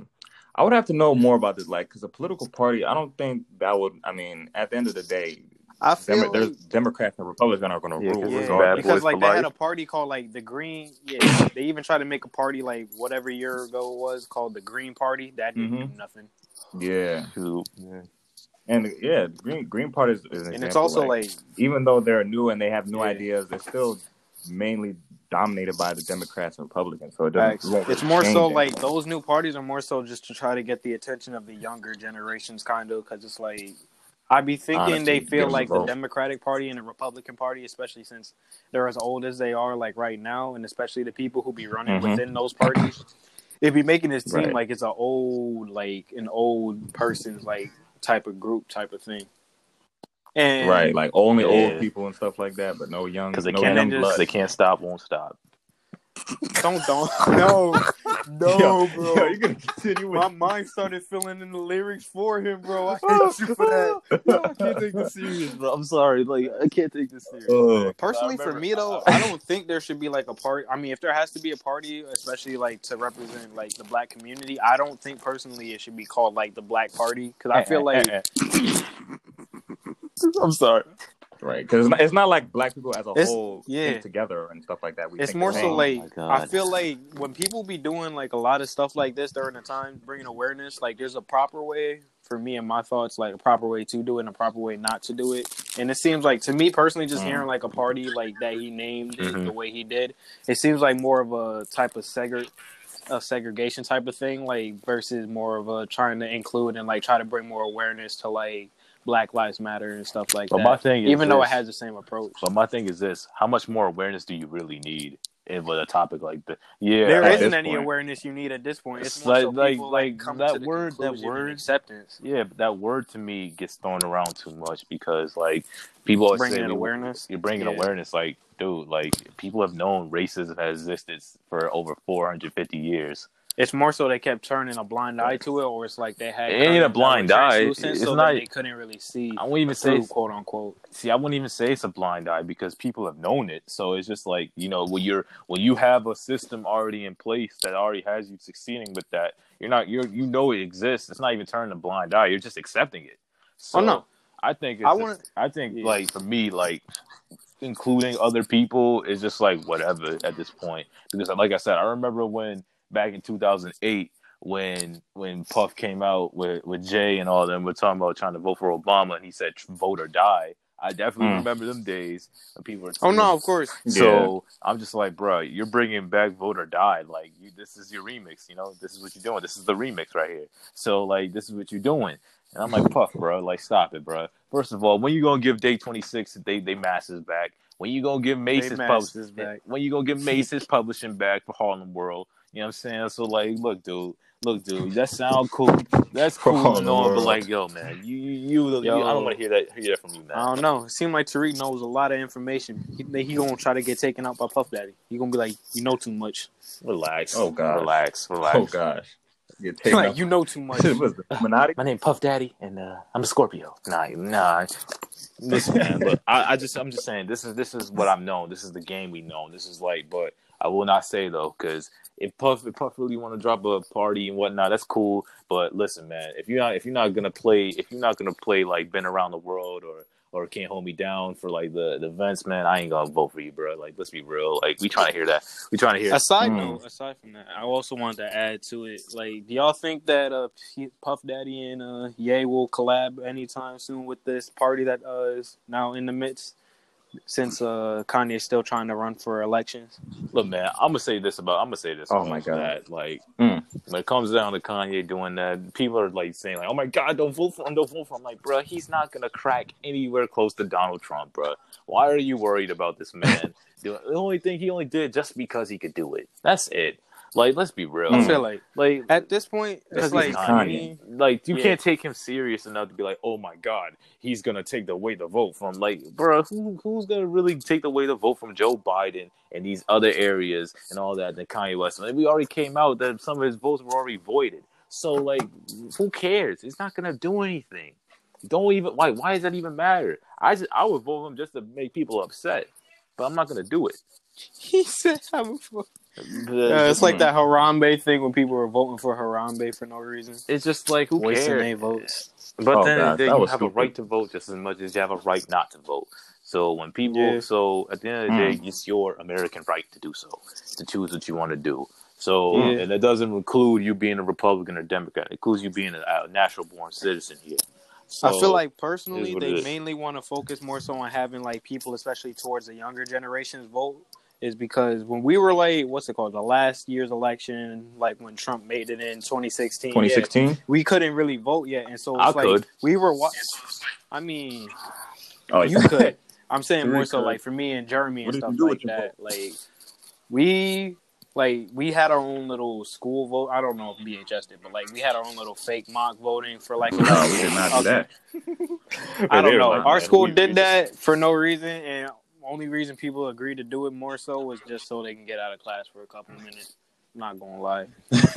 I would have to know more about this, like, because a political party, I don't think that would. I mean, at the end of the day, I feel Demo- there's like, Democrats and Republicans are going to Yeah, rule 'cause yeah, it's regardless. bad because like for they had a party called like the Green. Yeah, they even tried to make a party like whatever year ago it was called the Green Party. That didn't Mhm. do nothing. Yeah, Yeah. And yeah, Green Green Party is, is an And it's also like even though they're new and they have new Yeah. ideas, they're still mainly dominated by the Democrats and Republicans. So it doesn't. It's more so like those new parties are more so just to try to get the attention of the younger generations, kind of, because it's like I'd be thinking Honestly, they feel like the. Democratic Party and the Republican Party, especially since they're as old as they are, like right now, and especially the people who be running Mhm. within those parties, it'd be making it seem Right. like it's an old, like an old person's like type of group type of thing. And right, like only Yeah. old people and stuff like that, but no young, Because they no can't. young just- blood. They can't stop. Won't stop. Don't don't no no Yo, bro. yo, you're gonna continue with My mind started filling in the lyrics for him, bro. I hate you for that. I can't take this serious, bro. I'm sorry. Like I can't take this serious. Ugh. Personally, I for me though, I don't think there should be like a party. I mean, if there has to be a party, especially like to represent like the black community, I don't think personally it should be called like the Black Party because I eh, feel eh, like eh, I'm sorry. Right, because it's not, it's not like black people as a It's- whole yeah. think together and stuff like that. We it's more so like my God. I feel like when people be doing like a lot of stuff like this during the time, bringing awareness, like there's a proper way for me and my thoughts, like a proper way to do it and a proper way not to do it. And it seems like to me personally, just Mm. hearing like a party like that he named it Mhm. the way he did, it seems like more of a type of segre a segregation type of thing, like versus more of a trying to include and like try to bring more awareness to like Black Lives Matter and stuff like But that. my thing is Even though it has the same approach. But my thing is this: How much more awareness do you really need in with a topic like this? Yeah, There at isn't any point. awareness you need at this point. It's, It's like- so like- people, like come that to the word- that word- acceptance, Yeah, but that word to me gets thrown around too much because like people are bringing say awareness. You're bringing Yeah. awareness, like dude, like people have known racism has existed for over 450 years. It's more so they kept turning a blind eye to it, or it's like they had. It ain't a blind eye. It's so not- that they couldn't really see. I wouldn't even say through, quote unquote. see i wouldn't even say it's a blind eye because people have known it so it's just like you know when you're when you have a system already in place that already has you succeeding with that you're not you're you know it exists it's not even turning a blind eye you're just accepting it so Oh, no. i think it's I wanna- I think Yeah. like for me like including other people is just like whatever at this point because like i said i remember when back in 2008 when when Puff came out with with Jay and all them were talking about trying to vote for Obama and he said vote or die. I definitely Mm. remember them days when people were. Oh no, of course. So I'm just like, bro, you're bringing back vote or die. Like you, this is your remix. You know, this is what you're doing. This is the remix right here. So like, this is what you're doing. And I'm like, Puff, bro, like stop it, bro. First of all, when you gonna give Day 26 they they masses back? When you gonna give Mase's masses publishing back. When you gonna give Mase's publishing back for Harlem World? You know what I'm saying? So like, look, dude, look, dude, that sound cool. That's For cool and Harlem all, but like, yo, man, you you, you, you I don't want to hear that hear that from you, man. I don't know. It seemed like Tariq knows a lot of information. He, he gonna try to get taken out by Puff Daddy. He gonna be like, you know too much. Relax. Oh, god. Relax. Relax. Oh gosh. You're like up- you know too much. was? My name Puff Daddy, and uh, I'm a Scorpio. Nah, nah. Listen, man. Look, I, I just, I'm just saying, this is this is what I'm known. This is the game we know. This is like, but I will not say though, because if Puff, if Puff really want to drop a party and whatnot, that's cool. But listen, man, if you're not, if you're not gonna play, if you're not gonna play like been around the world or or can't hold me down for like the, the events, man, I ain't gonna vote for you, bro. Like, let's be real. Like, we trying to hear that. We trying to hear. Aside Mm. note, aside from that, I also wanted to add to it. Like, do y'all think that uh, Puff Daddy and uh, Ye will collab anytime soon with this party that uh, is now in the midst? Since uh, Kanye's still trying to run for elections, Look, man, I'm gonna say this about. I'm gonna say this. Oh, my God. That. Like, Mm. when it comes down to Kanye doing that, people are like saying, like, "Oh my God, don't vote for him! Don't vote for him!" Like, bro, he's not gonna crack anywhere close to Donald Trump, bro. Why are you worried about this man? doing the only thing he only did just because he could do it. That's it. Like, let's be real. I feel like Like, at this point, it's like Kanye. like you Yeah. can't take him serious enough to be like, oh my god, he's gonna take away the vote from. Like, bro, who, who's gonna really take away the vote from Joe Biden and these other areas and all that than Kanye West? Like, we already came out that some of his votes were already voided. So like, who cares? It's not gonna do anything. Don't even why? Why does that even matter? I just I would vote him just to make people upset, but I'm not gonna do it. he said, I'm a- Yeah, it's like that Harambe thing when people were voting for Harambe for no reason, It's just like who wasting cares? their votes. But Oh, then, God, then you was have a right to vote just as much as you have a right not to vote. So when people, Yeah. so at the end of the Mm. day, it's your American right to do so, to choose what you want to do. So, Yeah. and that doesn't include you being a Republican or Democrat. It includes you being a, a natural born citizen here. So, I feel like personally they mainly want to focus more so on having like people, especially towards the younger generations, vote. Is because when we were like, what's it called, the last year's election, like when Trump made it in 2016, yeah, 2016? we couldn't really vote yet, and so I like could. we were. Wa- I mean, Oh, you could. I'm saying more so like for me and Jeremy and stuff like that. Like we like we had our own little school vote. I don't know if BHS did, but like we had our own little fake mock voting for like. No, we did not do that. I don't know. Our school did that for no reason, and only reason people agreed to do it more so was just so they can get out of class for a couple of minutes. I'm not gonna lie.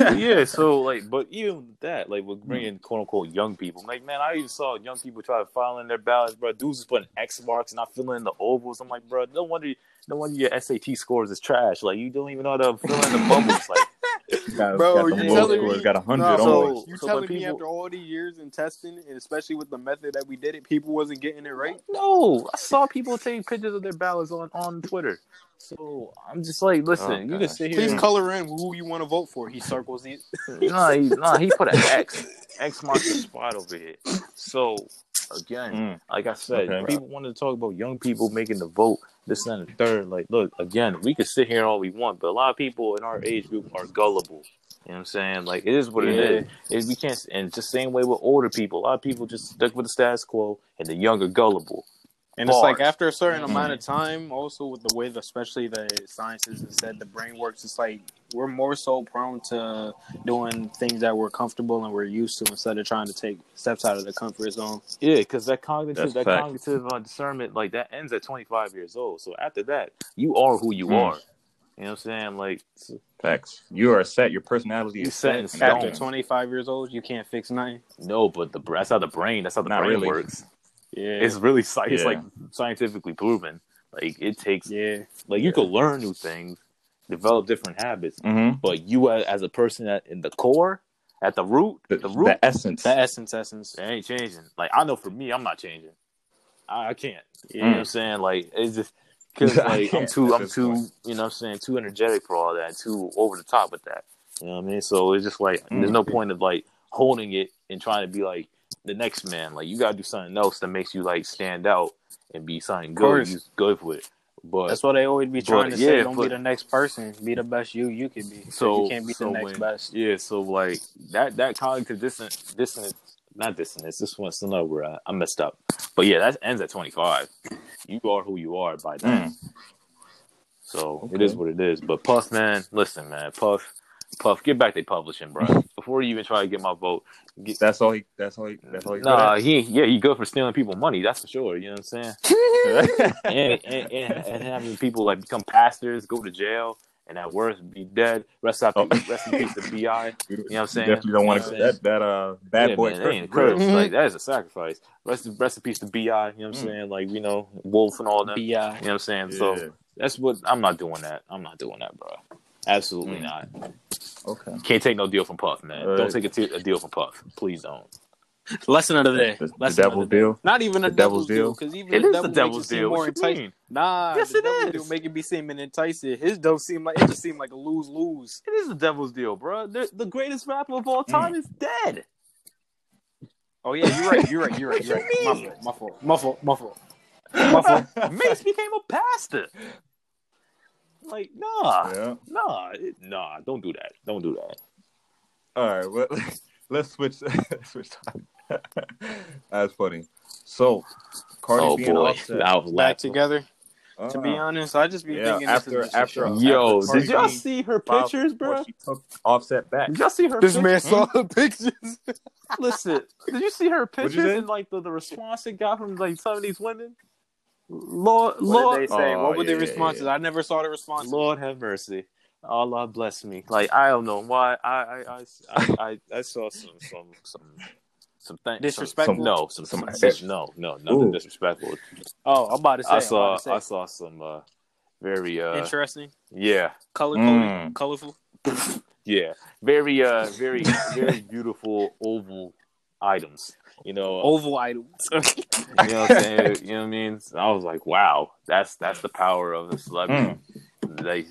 yeah, so like, but even with that, like, we're bringing quote unquote young people. Like, man, I even saw young people try to file in their ballots, bro. Dudes is putting X marks and not filling in the ovals. I'm like, bro, no wonder, no wonder your SAT scores is trash. Like, you don't even know how to fill in the bubbles. Like, Got, Bro, you telling me- got hundred No, so- you so telling when me people- after all these years in testing, and especially with the method that we did it, people wasn't getting it right? no, I saw people taking pictures of their ballots on on Twitter. So I'm just like, listen, Oh, you can sit here. Please and- color in who you want to vote for. He circles these. nah, he, nah, he put an X. X marks the spot over here. So again, Mm. like I said, Okay. people wanted to talk about young people making the vote, this and the third. Like, look, again, we could sit here all we want, but a lot of people in our age group are gullible. You know what I'm saying? Like, it is what it is. It, we can't, and just same way with older people. A lot of people just stuck with the status quo, and the younger gullible. And it's like after a certain Mm. amount of time, also with the way, that, especially the sciences and said the brain works, it's like we're more so prone to doing things that we're comfortable and we're used to instead of trying to take steps out of the comfort zone. Yeah, because that cognitive, That's that fact. cognitive uh, discernment, like that ends at 25 years old. So after that, you are who you Mm. are. You know what I'm saying? Like Facts. You are set. Your personality You is set set. in stone. After 25 years old, you can't fix nothing. no, but the that's how the brain that's how the Not brain really. works. Yeah. It's really sci- it's Yeah. like scientifically proven. Like it takes yeah. like you can learn new things, develop different habits, Mhm. but you as, as a person at, in the core, at the root, The, the root, the essence. The essence, essence. it ain't changing. Like I know for me, I'm not changing. I, I can't. You know Mm. what I'm saying? Like it's just because I like I'm too, I'm too, point. you know what I'm saying, too energetic for all that, too over the top with that. You know what I mean? So it's just like there's no Mm. point of like holding it and trying to be like the next man. Like you gotta do something else that makes you like stand out and be something good. You good with it. But That's what they always be But, trying to say. yeah, Don't but- be the next person. Be the best you you can be. So you can't be so the next when- best. Yeah, so like that that cognitive dissonance, dissonance, not dissonance. This one's still where I, I messed up. But yeah, that ends at 25. You are who you are by then. Mm. So it Okay. is what it is. But Puff, man, listen, man, Puff, Puff, get back to publishing, bro. Before you even try to get my vote, get, That's all he. That's all he. That's all he. nah, he, yeah, he good for stealing people money. That's for sure. You know what I'm saying? and, and, and, and having people like become pastors, go to jail, and at worst be dead. Rest up, Oh. rest in peace to Bi. You know what I'm saying? Definitely don't want You to. know That that uh bad yeah, boy. man, curse that ain't a is real. curse. Like that is a sacrifice. Rest, rest in peace to Bi. You know what I'm Mm. saying? Like you know, Wolf and all that. Bi. You know what I'm saying? Yeah. So that's what I'm not doing. That I'm not doing that, bro. Absolutely Mm. not. Okay. Can't take no deal from Puff, man. All Don't right. take a, t- a deal from Puff. Please don't. Lesson of the day. The, the devil's the day. deal. Not even a The devil's, devil's deal, deal? because even It the is devil the makes devil's seem deal. more What you enticing. mean? Nah, Yes, the it devil's is. deal make it be seeming enticing. His don't seem like it just seemed like a lose lose. It is the devil's deal, bro. The, the greatest rapper of all time Mm. is dead. Oh yeah, you're right. You're right. You're right. You're right. What you My mean? fault. My fault. My fault. My fault. My fault. Mase became a pastor. Like, nah, Yeah. nah, it- nah. Don't do that. Don't do that. All right. Well, let's switch. switch topic. That's funny. So, Cardi oh B and boy, Offset. I Back laughing. together. Uh, To be honest, I just be Yeah, thinking after- this is just a after- Yo, After did y'all see her pictures, bro? She took Offset back. Did y'all see her? This pictures? man saw the pictures. Listen, did you see her pictures and like the, the response it got from like some of these women? Lord, What Lord, did they say? Oh, what were yeah, the responses? yeah. I never saw the responses. Lord have mercy. Allah bless me. Like I don't know why. I I I I, I, I saw some some some some things. Disrespectful? Some, no, some, some, Some- some no no nothing Ooh. disrespectful. Oh, I'm about to say. I saw say. I saw some uh very uh interesting, yeah color Mm. colorful. yeah very uh very very beautiful oval items. You know, Oval items. you know what I'm saying? You know what I mean? So I was like, wow, that's that's the power of a celebrity. Like,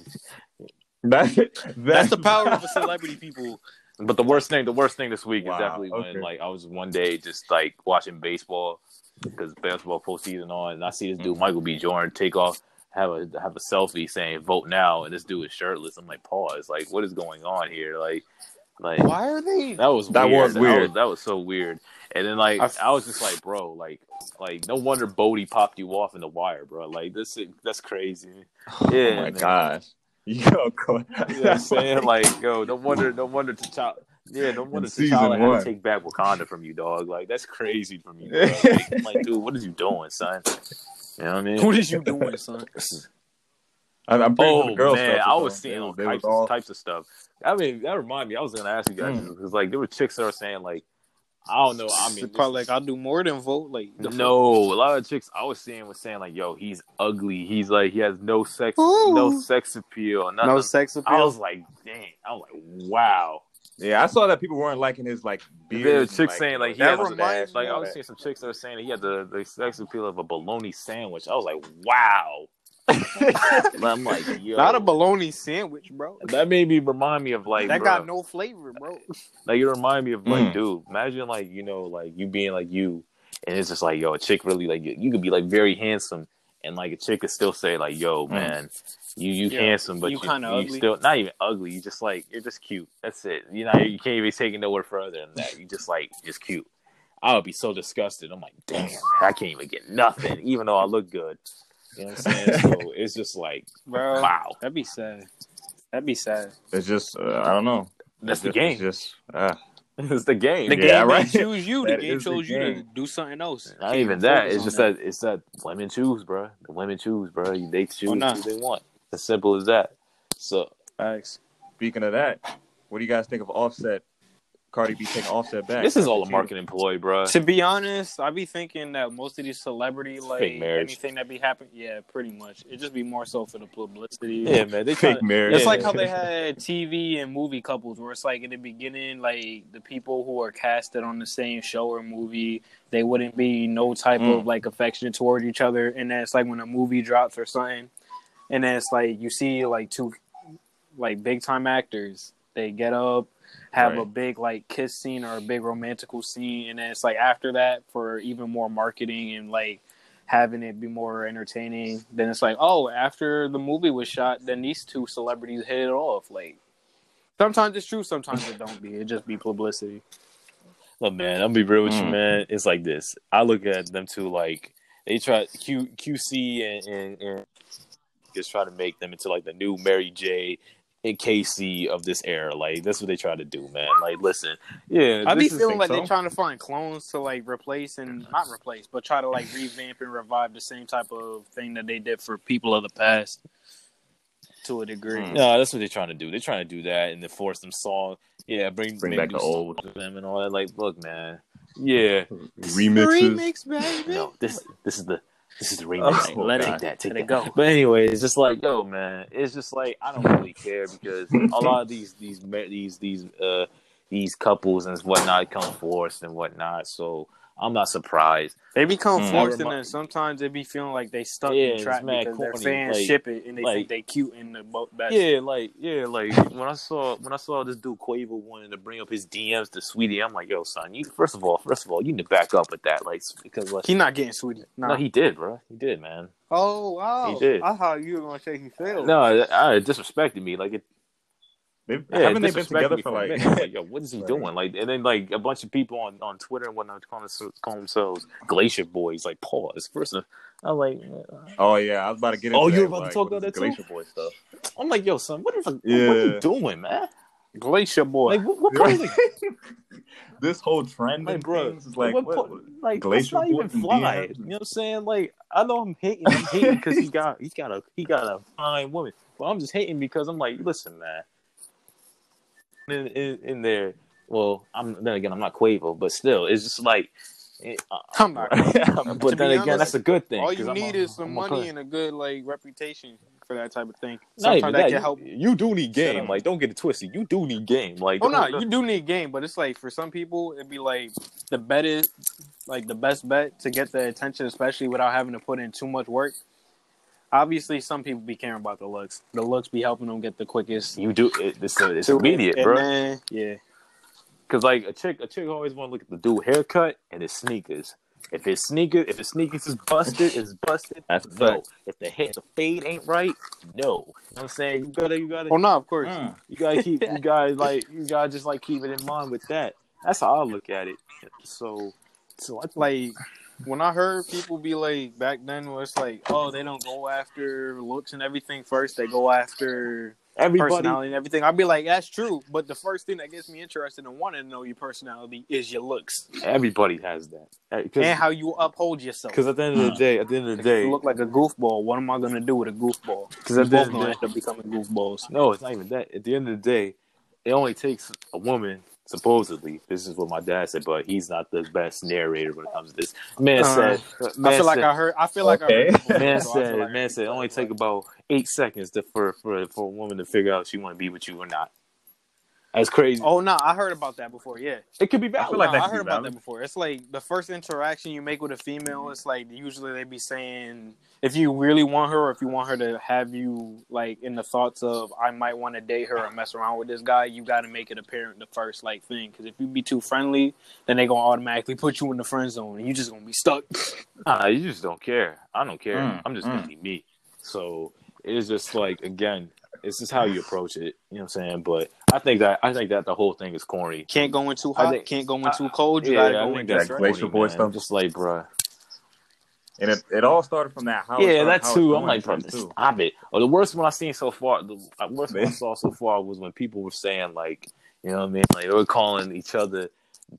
That, That's the power of a celebrity, people. but the worst thing, the worst thing this week Wow, is definitely okay. when like I was one day just like watching baseball because basketball postseason on, and I see this dude Mhm. Michael B. Jordan take off. Have a have a selfie saying "Vote now," and this dude is shirtless. I'm like, pause. Like, what is going on here? Like, like Why are they? that was That weird. was weird. That was, so weird. And then like I- I, was just like, bro, like like no wonder Bodie popped you off in the wire, bro. Like this is that's crazy. Oh Yeah, my man. gosh. Yo, go. You know what I'm saying? Like, yo, no wonder no wonder T'Challa yeah, no wonder season T'Challa had one. to take back Wakanda from you, dog. Like that's crazy from you, bro. Like, I'm like, dude, what is you doing, son? You know what I mean? What is you doing, son? I'm, I'm pretty Oh the girls man, felt I was seeing all types, all- types of stuff. I mean, that reminded me. I was gonna ask you guys Mm. because like there were chicks that were saying like, I don't know. I mean, probably like I'll do more than vote. Like the no, a lot of chicks I was seeing was saying like, "Yo, he's ugly. He's like he has no sex, Ooh. no sex appeal, nothing." no sex appeal. I was like, "Dang!" I was like, "Wow." Yeah, I saw that people weren't liking his like beard. There were chicks like, saying like he that had reminds mustache like I was seeing some chicks that were saying that he had the, the sex appeal of a bologna sandwich. I was like, "Wow." I'm like, yo, Not a bologna sandwich, bro. That made me remind me of like that bruh, got no flavor, bro. Like you remind me of like, Mm. dude, imagine like you know, like you being like you, and it's just like, yo, a chick really like you, you could be like very handsome, and like a chick could still say like, yo, Mm. man, you you Yeah, handsome, but you you, kinda you ugly. still not even ugly. You just like you're just cute. That's it. You know, you can't even take it nowhere further than that. You just like just cute. I would be so disgusted. I'm like, damn, I can't even get nothing, even though I look good. You know what I'm saying? so it's just like, Bro, wow, that'd be sad. That'd be sad. It's just uh, I don't know. that's the It's game. just uh, it's the game. The Yeah, game right. choose you. The That game is the chose you to do something else. Not Can't even that. It's just that. it's that women choose, bro. The women choose, bro. They choose Oh, nah. who they want. As simple as that. So Facts. Speaking of that, what do you guys think of Offset? Cardi B taking Offset back. this is all a marketing ploy, bro. To be honest, I be thinking that most of these celebrity like Fake marriage. anything that be happening, yeah, pretty much. It just be more so for the publicity. Yeah, man. They Fake tryna- marriage. It's Yeah. like how they had TV and movie couples, where it's like in the beginning, like the people who are casted on the same show or movie, they wouldn't be no type Mm. of like affection toward each other, and then it's like when a movie drops or something, and then it's like you see like two like big time actors, they get up, have a big like kiss scene or a big romantical scene, and then it's like after that for even more marketing and like having it be more entertaining. Then it's like, oh, after the movie was shot, then these two celebrities hit it off. Like sometimes it's true, sometimes it don't be. It just be publicity. Look, man, I'm gonna be real with you, Mm. man. It's like this. I look at them too, like they try Q QC and, and, and just try to make them into like the new Mary J. and Casey of this era. Like that's what they try to do, man. Like, listen, yeah, I be feeling like so? they're trying to find clones to like replace and not replace, but try to like revamp and revive the same type of thing that they did for people of the past to a degree. Mm. No, that's what they're trying to do. They're trying to do that and then force them song. Yeah, bring Bring back the old. songs them and all that. Like, look, man. Yeah, remixes. baby. no, this this is the this is the remix. Oh, let it, take that, take let it go. But anyway, it's just like, yo, man, it's just like I don't really care because a lot of these these these these uh these couples and whatnot come forth and whatnot. So I'm not surprised. They become Mm. forced, and Remi- then sometimes they be feeling like they stuck Yeah, in it's trap mad because their corny, fans like- ship it and they like- think they cute in the bo- best. Yeah, like yeah, like when I saw when I saw this dude Quavo wanting to bring up his DMs to Saweetie, I'm like, yo, son, you first of all, first of all, you need to back up with that, like because like, He not getting Saweetie. Nah. no, he did, bro, he did, man. oh wow, He did. I thought you were gonna say he failed. No, I, I disrespected me, like it They've, Yeah, haven't they been together for like? like, yo, what is he Right. doing? Like, and then like a bunch of people on, on Twitter and whatnot call, them- call themselves Glacier Boyz. Like, pause. First, of- I'm like, uh, oh yeah, I was about to get. Oh, into Oh, you were about to talk about that Glacier Boy stuff. I'm like, yo, son, what is what are you doing, man? Glacier boy. Like, what, what kind of like, this whole trend, like, bro, is like, what, what, like, Glacier not even fly. You know what I'm saying? Like, I know I'm hating, I'm hating because he got, he got a, he got a fine woman, but I'm just hating because I'm like, listen, man, in, in, in there. Well, I'm then again, I'm not Quavo, but still, it's just like. It, uh, I'm not. but then be again, that's a good thing. All you need a- is some I'm money and a good like reputation for that type of thing. Sometimes that, that you, help. you do need game. Like, don't get it twisted. You do need game. Like, Oh no, you do need game, but it's like for some people it'd be like the bet is like the best bet to get the attention, especially without having to put in too much work. Obviously, some people be caring about the looks. The looks be helping them get the quickest. you do. It, it's it's immediate, bro. then, yeah, Because like a chick, a chick always want to look at the dude haircut and his sneakers. If his sneaker, if his sneakers is busted, is busted. That's no. fact. If the hair, the fade ain't right, no. You know what I'm saying? You gotta, you gotta, oh no, of course. Mm. you gotta keep, you gotta like, you gotta just like keep it in mind with that. That's how I look at it. So, so I like when I heard people be like back then was like, oh, they don't go after looks and everything first. They go after everybody, personality and everything. I'd be like, that's true. But the first thing that gets me interested in wanting to know your personality is your looks everybody has that. Uh, and how you uphold yourself. Because hmm. at the end of the day, at the end of the If day, you look like a goofball, what am I gonna do with a goofball? because We at the both end of gonna end up becoming goofballs. No, it's not even that. At the end of the day, it only takes a woman, supposedly. This is what my dad said, but he's not the best narrator when it comes to this. Man Uh, said, man I feel like I heard. I feel like Okay. I heard. before, man so said, like man said, it only before. take about eight seconds to, for for for a woman to figure out if she want to be with you or not. That's crazy. Oh no, I heard about that before. Yeah, It could be I valid. feel like No, I heard be about valid. that before. It's like the first interaction you make with a female. It's like usually they be saying if you really want her, or if you want her to have you like in the thoughts of I might want to date her or mess around with this guy, you got to make it apparent the first like thing. Because if you be too friendly, then they gonna automatically put you in the friend zone, and you just gonna be stuck. Nah, you just don't care. I don't care. Mm, I'm just mm. gonna be me. So it's just like again, it's just how you approach it. You know what I'm saying? But I think that I think that the whole thing is corny. Can't go in too hot. think- can't go in too cold. You yeah, gotta I go think in that's just that right. Glacier corny, Boy man. stuff. Just like, bruh. And it, it all started from that house. Yeah, that too. I'm like, bro, too. stop it. Or the worst one I've seen so far, the worst one I saw so far was when people were saying like, you know what I mean? Like they were calling each other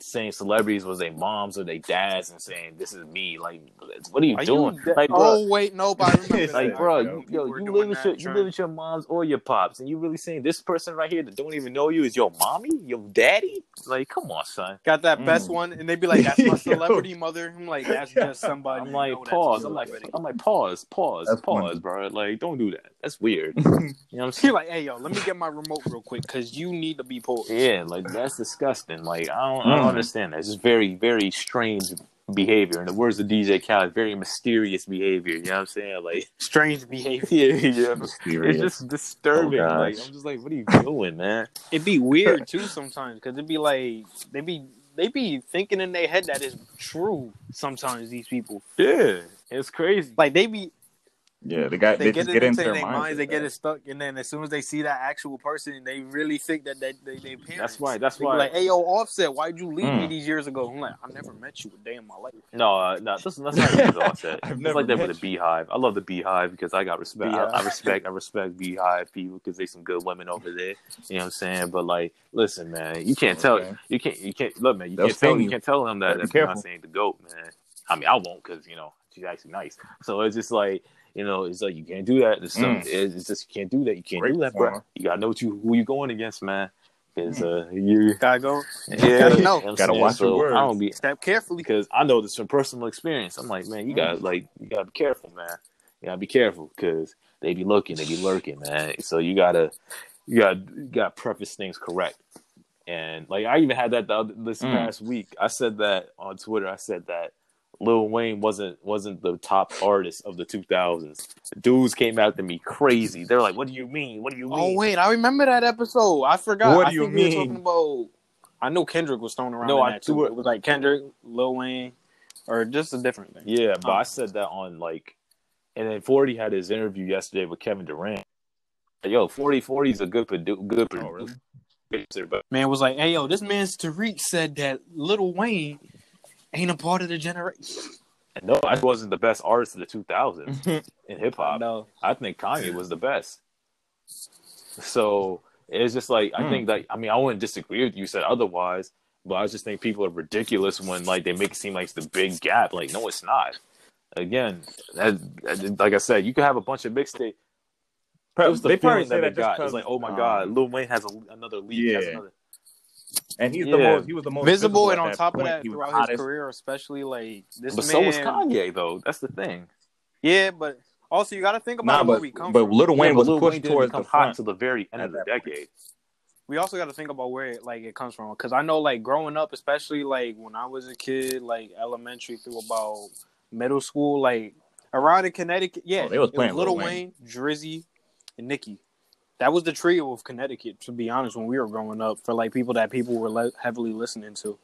saying celebrities was their moms or their dads and saying this is me. Like, what are you Are you doing? de- like, bro, oh wait, nobody. but like, that. bro, yo. you, yo, you live with that, your you live with your moms or your pops, and you really saying this person right here that don't even know you is your mommy, your daddy? Like, come on, son. Got that best Mm. one, and they be like, "That's my celebrity mother." I'm like, "That's just somebody." I'm like, pause. I'm like. I'm like, pause, pause, That's pause, funny. bro. Like, don't do that. That's weird. You know what I'm You're saying? like, "Hey, yo, let me get my remote real quick because you need to be pulled." Yeah, like that's disgusting. Like, I don't, I don't Mm. understand that. It's just very, very strange behavior. In the words of DJ Khaled, very mysterious behavior. You know what I'm saying? Like, Strange behavior. yeah, yeah. It's just disturbing. Oh, like. I'm just like, what are you doing, man? It'd be weird too sometimes because it'd be like they'd be they'd be thinking in their head that it's true. Sometimes these people Yeah, it's crazy. like they be yeah, the guy they, they, get just it get into into their their minds. minds, they get it stuck, and then as soon as they see that actual person, they really think that they they, they parents. That's why. That's They why. like, "Hey, yo, Offset, why'd you leave me Mm. these years ago?" I'm like, "I never met you a day in my life." No, uh, no, that's, that's not even what I said. I've It's never like that met with the BeyHive. I love the BeyHive because I got respect. I, I respect. I respect BeyHive people because they some good women over there. You know what I'm saying? But like, listen, man, you can't tell. Okay. You can't. You can't. Look, man, you They'll can't tell. You you. can't tell them that Better be if you're not careful. saying the goat, man. I mean, I won't because you know she's actually nice. So it's just like. You know, it's like you can't do that. It's, Mm. it's just you can't do that. You can't Great do that, bro. You gotta know what you who you going against, man. Because uh, you, Gotta go yeah, Gotta know. I'm Gotta watch your words. I don't be step carefully. because I know this from personal experience. I'm like, man, you got to like, you gotta be careful, man. You gotta be careful because they be looking, they be lurking, man. So you gotta, you gotta, you gotta preface things correct. And like, I even had that the other, this Mm. past week. I said that on Twitter. I said that Lil Wayne wasn't wasn't the top artist of the 2000s. Dudes came out to me crazy. They're like, "What do you mean? What do you oh, mean?" Oh wait, I remember that episode. I forgot. What I do you think we were mean? talking about. I know Kendrick was thrown around. No, in I that too. it- It was like Kendrick, Lil Wayne, or just a different thing. Yeah, but Oh. I said that on like, and then Forty had his interview yesterday with Kevin Durant. Yo, 40 40 is a good produ- good Oh, really? producer, but Man was like, "Hey yo, this man's Tariq said that Lil Wayne ain't a part of the generation." no, I wasn't the best artist of the 2000s in hip hop. No, I think Kanye was the best. So it's just like I Hmm. think that I mean I wouldn't disagree with you. you Said otherwise, but I just think people are ridiculous when like they make it seem like it's the big gap. Like no, it's not. Again, that, that- like I said, you could have a bunch of mixtape. It was the they probably feeling say that that they just got. It's like, oh my um, god, Lil Wayne has a, another leak. Has Yeah. another, and he's the most. He was the most visible, and on that top of that, he throughout his hottest. career, especially like this but man. so was Kanye though. That's the thing. Yeah, but also you got to think Nah, about where but we come but from. Lil Yeah, Wayne but was Lil pushed Wayne towards the hot to the very end of the that point. decade. we also got to think about where it, like it comes from because I know like growing up, especially like when I was a kid, like elementary through about middle school, like around in Connecticut, yeah, Oh, they was it playing Lil Lil Wayne, Wayne. Drizzy, and Nicki. That was the trio of Connecticut, to be honest, when we were growing up. For like people that people were le- heavily listening to.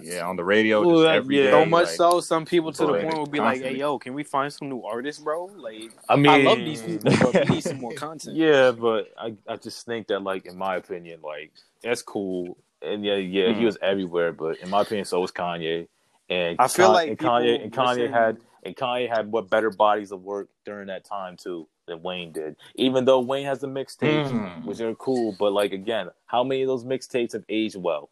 Yeah, on the radio, Well, just that- every yeah. day, So much like, so, some people to the point would be like, "Hey, yo, can we find some new artists, bro? Like, I mean, I love these people, but we need some more content." Yeah, but I, I just think that like in my opinion, like that's cool. And yeah, yeah, he Mm. was everywhere, but in my opinion, so was Kanye. And I feel Con- like and Kanye and Kanye listen- had and Kanye had what better bodies of work during that time too than Wayne did. Even though Wayne has the mixtapes, Mm. which are cool, but like again, how many of those mixtapes have aged well?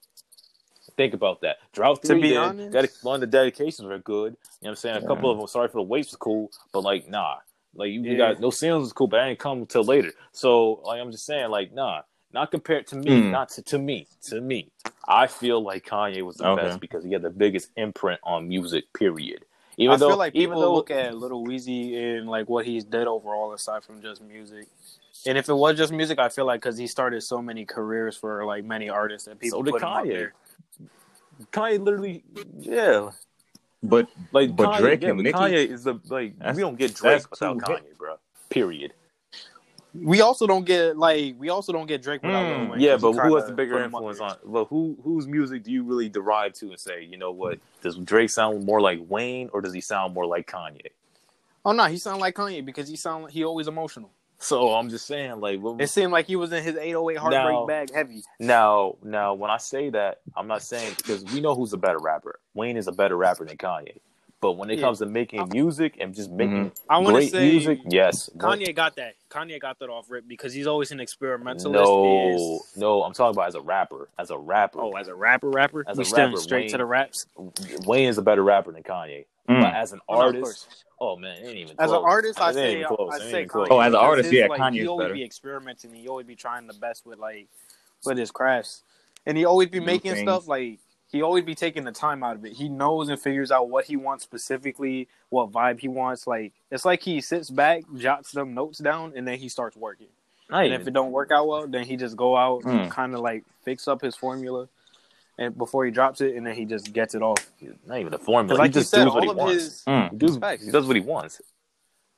Think about that. Drought To three be did. honest- one of the dedications were good. You know what I'm saying? A Yeah. couple of them, Sorry for the Wait, was cool, but like nah, like you, you got No Ceilings was cool, but I didn't come till later. So like I'm just saying, like nah, not compared to me, Mm. not to, to me, to me. I feel like Kanye was the Okay. best because he had the biggest imprint on music. Period. Even I though, feel like even people though, look at Lil Weezy and like what he's did overall, aside from just music. And if it was just music, I feel like because he started so many careers for like many artists that people So did put him up Kanye. there. Kanye literally, yeah, But like But Kanye, Drake yeah, and but Nicki- Kanye is the like we don't get Drake that's without two Kanye, bro. Period. We also don't get like we also don't get Drake without Mm. Lil Wayne. Yeah, 'cause he but who has the bigger put him up influence on? But who whose music do you really derive to and say, you know what, does Drake sound more like Wayne or does he sound more like Kanye? Oh no, he sound like Kanye because he sound like he always emotional. So I'm just saying, like, what, It seemed like he was in his 808 heartbreak Now- bag heavy. now, now, when I say that, I'm not saying because we know who's a better rapper. Wayne is a better rapper than Kanye, But when it Yeah. comes to making music and just making I want to great say music, yes. Kanye got that. Kanye got that off rip because he's always an experimentalist. No, is- no, I'm talking about as a rapper. As a rapper, Oh, as a rapper, rapper, As we a rapper, straight to the raps. Wayne is a better rapper than Kanye. Mm. But as an no, artist, oh man, it ain't even As close. an artist, I say even close. I say. Kanye. Oh, as an artist, his, yeah, like, Kanye's He always better. be experimenting. He always be trying the best with like with his crafts, and he always be New making things. stuff like he always be taking the time out of it. He knows and figures out what he wants specifically, what vibe he wants. Like it's like he sits back, jots them notes down, and then he starts working. Not And even, if it don't work out well, then he just go out Mm. and kind of like fix up his formula, and before he drops it, and then he just gets it off. not even the formula. Like he just said, does what he wants. his Mm. He does, he does what he wants.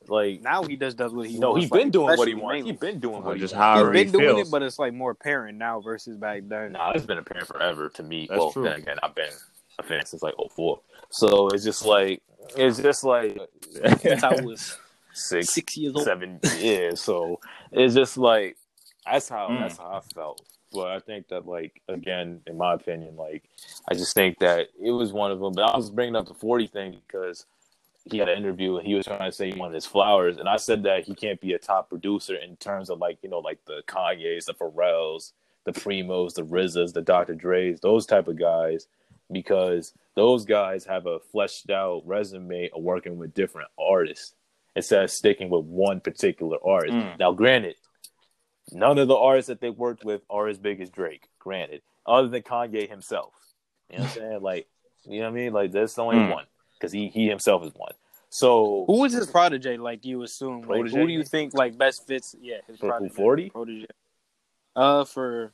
Like now he just does what he no, wants. he's been doing what he wants. mainly. He's been doing Or what he just wants. how- He's However he doing feels. it, but it's like more apparent now versus back then. Nah, it's been apparent forever to me. That's well, true. then again, I've been a fan since like 04. So it's just like it's just like Since I was six, six years old. seven years. So it's just like that's how Mm. that's how I felt. But I think that like again, in my opinion, like I just think that it was one of them. But I was bringing up the forty thing because he had an interview and he was trying to say he wanted his flowers, and I said that he can't be a top producer in terms of like you know like the Kanyes, the Pharrells, the Primos, the RZAs, the Dr. Dre's, those type of guys, because those guys have a fleshed out resume of working with different artists instead of sticking with one particular artist. Mm. Now, granted, none of the artists that they worked with are as big as Drake. Granted, other than Kanye himself. You know what I'm saying? Like, you know what I mean? Like, there's only Mm. one because he he himself is one. So who is his protege? Like you assume? Like, Protege? who do you think like best fits? Yeah, his For protege. 40? Protege. Uh, for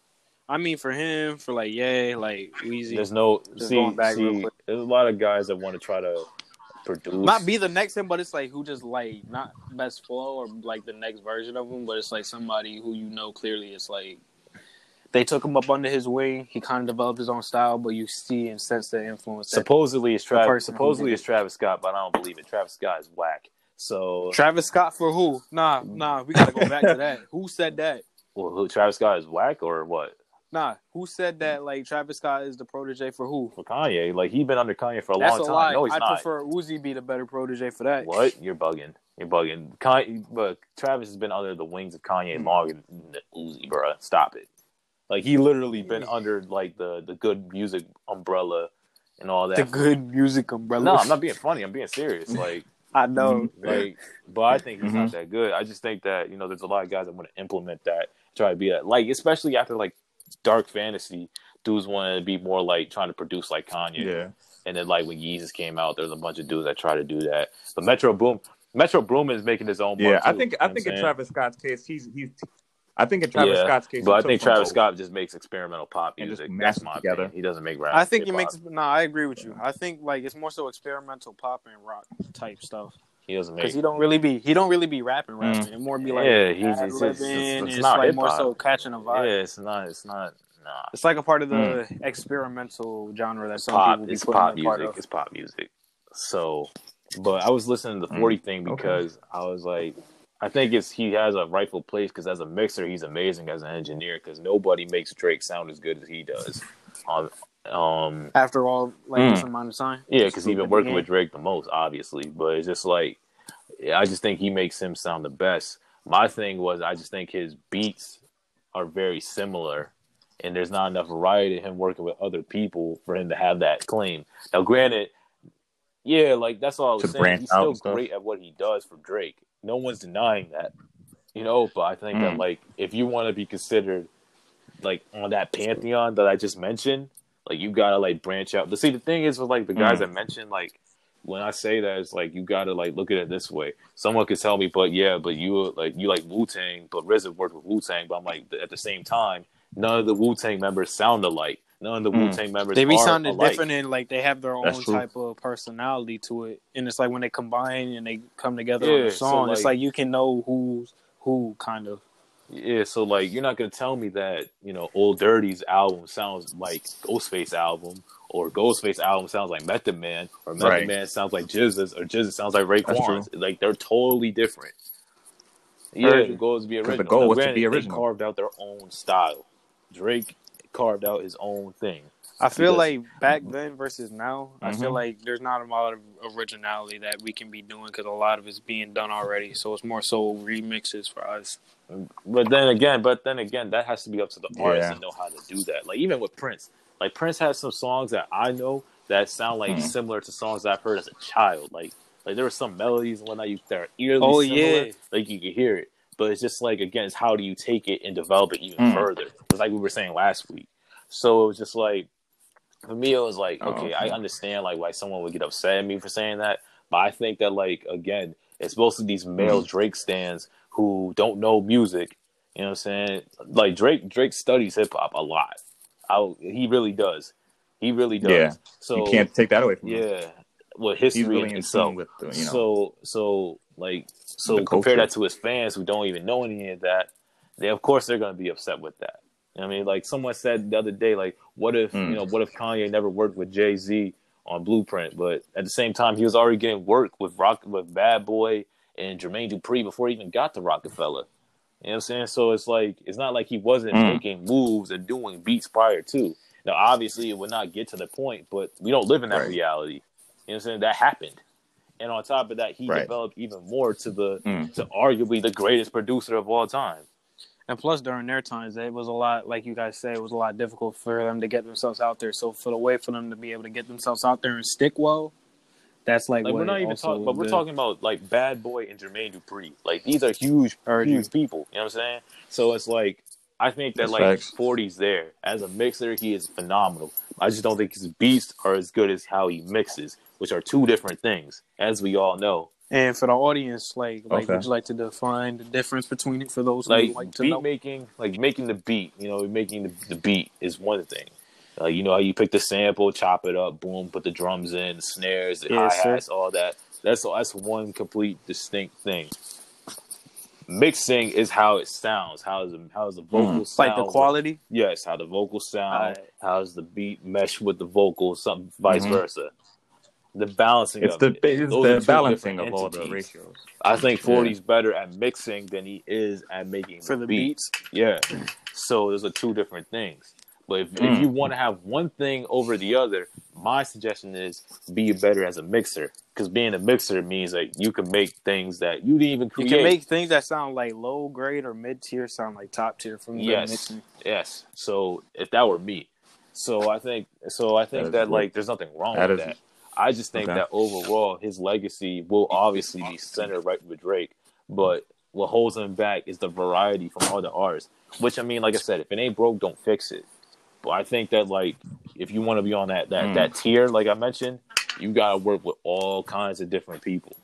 I mean, for him, for like Ye, like Weezy, there's no see, going back real see quick. there's a lot of guys that want to try to produce. not be the next him, but it's like who just like not best flow or like the next version of him, but it's like somebody who you know clearly it's like they took him up under his wing. He kind of developed his own style, but you see and sense the influence. Supposedly it's Travis. Supposedly did it's Travis Scott, but I don't believe it. Travis Scott is whack. So Travis Scott for who? Nah, mm. nah, we gotta go back to that. Who said that? well, who, Travis Scott is whack or what? Nah, who said that? Like Travis Scott is the protege for who? For Kanye, like he's been under Kanye for a That's long a time. lie. No, he's I not. prefer Uzi be the better protege for that. What? You're bugging. You're bugging. Kanye, but Travis has been under the wings of Kanye mm. longer than Uzi, bro. Stop it. Like he literally been under like the the good music umbrella and all that. The good music umbrella. no, I'm not being funny. I'm being serious. Like, I know. like, but I think he's Mm-hmm. not that good. I just think that you know, there's a lot of guys that want to implement that, try to be that. Like, especially after like dark fantasy, dudes want to be more like trying to produce like Kanye. Yeah. And then like when Yeezus came out, there's a bunch of dudes that try to do that. But Metro Boom, Metro Boomin is making his own. Yeah, mark, I think I think in I'm Travis Scott's case, he's he's. I think in Travis Yeah, Scott's case. But I think Travis. Scott just makes experimental pop And just music. That's my together. opinion. He doesn't make rap. I think he hip-hop. makes. Nah, I agree with you. I think like it's more so experimental pop and rock type stuff He doesn't make. because he don't really be he don't really be rapping rapping. It more be like Yeah, he's- ad it's- libbing. it's- it's- It's, it's not like more so catching a vibe. yeah, it's not. It's not. Nah. It's like a part of the Mm. experimental genre that some pop. people be It's putting pop a part music. It's pop music. So, but I was listening to the Mm, forty thing okay. because I was like, I think it's he has a rightful place because as a mixer, he's amazing as an engineer because nobody makes Drake sound as good as he does. On, um, After all, like Mm. this amount of yeah, because he's been working with Drake the most, obviously. But it's just like, I just think he makes him sound the best. My thing was, I just think his beats are very similar, and there's not enough variety in him working with other people for him to have that claim. Now, granted, yeah, like that's all I was saying. He's out still great at what he does for Drake. No one's denying that, you know. But I think that Mm. like if you want to be considered like on that pantheon that I just mentioned, like you gotta like branch out. But see, the thing is with like the guys Mm. I mentioned, like when I say that, it's like you gotta like look at it this way. Someone could tell me, but yeah, but you like you like Wu Tang, but RZA worked with Wu Tang. But I'm like at the same time, none of the Wu Tang members sound alike. None of the Mm. Wu Tang members They be are sounding alike. different and like they have their own type of personality to it. And it's like when they combine and they come together on Yeah, a so, song, it's like- like you can know who's who kind of. Yeah, so like you're not gonna tell me that you know Ol' Dirty's album sounds like Ghostface album, or Ghostface album sounds like Method Man, or Method Right. Man sounds like GZA's, or Jizz sounds like Raekwon's. That's Like they're totally different. Yeah, the goal is to be 'Cause the original. goal Now, was to granted, be they carved out their own style. Drake carved out his own thing. I feel Because- like back then versus now, I feel Mhm. like there's not a lot of originality that we can be doing because a lot of it's being done already. So it's more so remixes for us. But then again, but then again, that has to be up to the artist Yeah. to know how to do that. Like even with Prince, like Prince has some songs that I know that sound like Hmm. similar to songs I've heard as a child. Like like there were some melodies and whatnot you that are eerily Oh, similar. yeah. like you can hear it. But it's just like again, it's how do you take it and develop it even Mm. further? It's like we were saying last week. So it was just like for me, it was like Oh, okay, okay. I understand like why someone would get upset at me for saying that, but I think that like again, it's mostly these male Mm. Drake stans who don't know music. You know what I'm saying? Like Drake, Drake studies hip hop a lot. I, he really does. He really does. Yeah. So you can't take that away from him. yeah, well, history really in itself. with the, you know. So so like so compare that to his fans who don't even know any of that. They of course they're gonna be upset with that. You know what I mean, like someone said the other day, like what if Mm. you know what if Kanye never worked with Jay Z on Blueprint, but at the same time he was already getting work with Rock with Bad Boy and Jermaine Dupri before he even got to Rockefeller. You know what I'm saying? So it's like it's not like he wasn't Mm. making moves and doing beats prior to. Now obviously it would not get to the point, but we don't live in that Right. reality. You know what I'm saying? That happened. And on top of that, he Right. developed even more to the Mm. to arguably the greatest producer of all time. And plus, during their times, it was a lot, like you guys say, it was a lot difficult for them to get themselves out there. So for the way for them to be able to get themselves out there and stick well, that's like, Like what we're not even talking, but we're good. talking about like Bad Boy and Jermaine Dupri. Like these are huge, Heard huge people. You know what I'm saying? So it's like I think that That's like facts. 40's there as a mixer. He is phenomenal. I just don't think his beats are as good as how he mixes, which are two different things, as we all know. And for the audience, like, like Okay. would you like to define the difference between it for those like would like to beat know? making, like making the beat. You know, making the, the beat is one thing. Like you know how you pick the sample, chop it up, boom, put the drums in, the snares, the Yeah, hi sir. hats, all that. That's that's one complete distinct thing. Mixing is how it sounds. How is the how is the vocal sound? Like the quality. Yes, how the vocal sound. Alright. How does the beat mesh with the vocals? Something vice Mhm. versa. The balancing It's of the it. it's the balancing of all the entities. ratios. I think 40's better at mixing than he is at making For the beats. Yeah. So those are two different things. But if, if Mm. you want to have one thing over the other, my suggestion is be better as a mixer. Because being a mixer means that you can make things that you didn't even You can make things that sound like low grade or mid tier sound like top tier from the Yes. mixing. Yes. So if that were me, so I think so I think That is that, like there's nothing wrong That with is- that. I just think Okay. that overall his legacy will obviously be centered right with Drake, but what holds him back is the variety from other artists. Which I mean, like I said, if it ain't broke, don't fix it. But I think that like if you want to be on that that Mm. that tier, like I mentioned, you gotta work with all kinds of different people.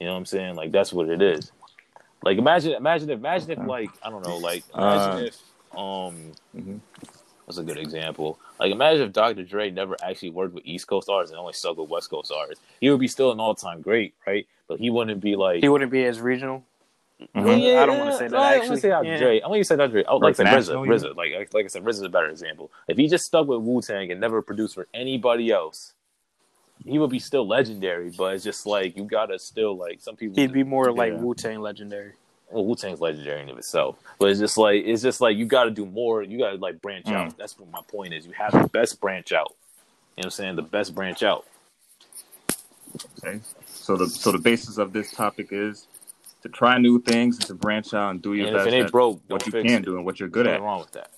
You know what I'm saying? Like that's what it is. Like imagine imagine if imagine if like I don't know, like imagine Uh, if um mhm. What's a good example? Like imagine if Dr. Dre never actually worked with East Coast artists and only stuck with West Coast artists. He would be still an all time great, right? But he wouldn't be like He wouldn't be as regional. Mhm. I don't wanna say that, I actually. want to say Dr. Yeah. Dre. I want you to say Dr. Dre. I would like to say RZA. RZA. Like like I said, RZA is a better example. If he just stuck with Wu Tang and never produced for anybody else, he would be still legendary. But it's just like you gotta still like some people. He'd be more like Yeah. Wu Tang legendary. Well, Wu Tang's legendary in of itself, but it's just like it's just like you got to do more. You got to like branch Mm. out. That's what my point is. You have the best branch out. You know what I'm saying? The best branch out. Okay. So the so the basis of this topic is to try new things and to branch out and do your And if best it ain't at broke, what you can it. do and what you're good Nothing at. wrong with that.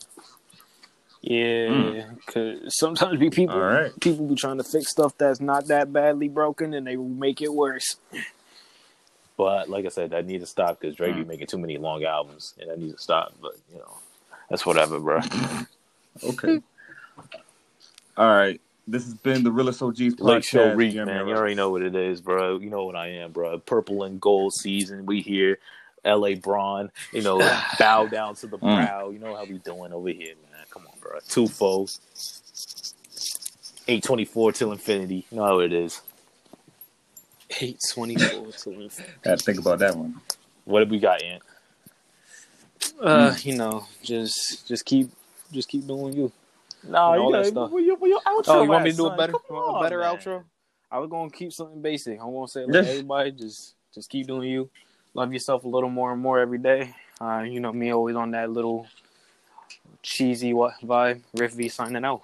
Yeah, because sometimes be people All right. people be trying to fix stuff that's not that badly broken and they make it worse. But like I said, that needs to stop because Drake be Mm. making too many long albums, and that needs to stop. But you know, that's whatever, bro. Okay. All right. This has been the Realest OGs Lake Show Jeremy man. You already know what it is, bro. You know what I am, bro. Purple and gold season. We here. L.A. Braun, you know, bow down to the Mm. brow. You know how we doing over here, man. Come on, bro. Two foes. 824 till infinity. You know how it is. Eight twenty four to Had to think about that one. What have we got, Ant? uh, you know, just just keep just keep doing you. No, And all that stuff. Where your, where your outro Oh, you want me to do a better Come a better man. outro? I was gonna keep something basic. I'm gonna say like everybody just just keep doing you. Love yourself a little more and more every day. Uh, you know me always on that little cheesy what vibe. Riff V signing out.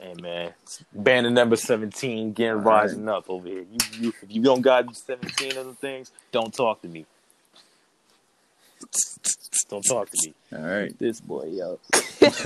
Hey man, banner number seventeen, again All right. rising up over here. You, you, if you don't got seventeen of the things, don't talk to me. Don't talk to me. All right. This boy, yo.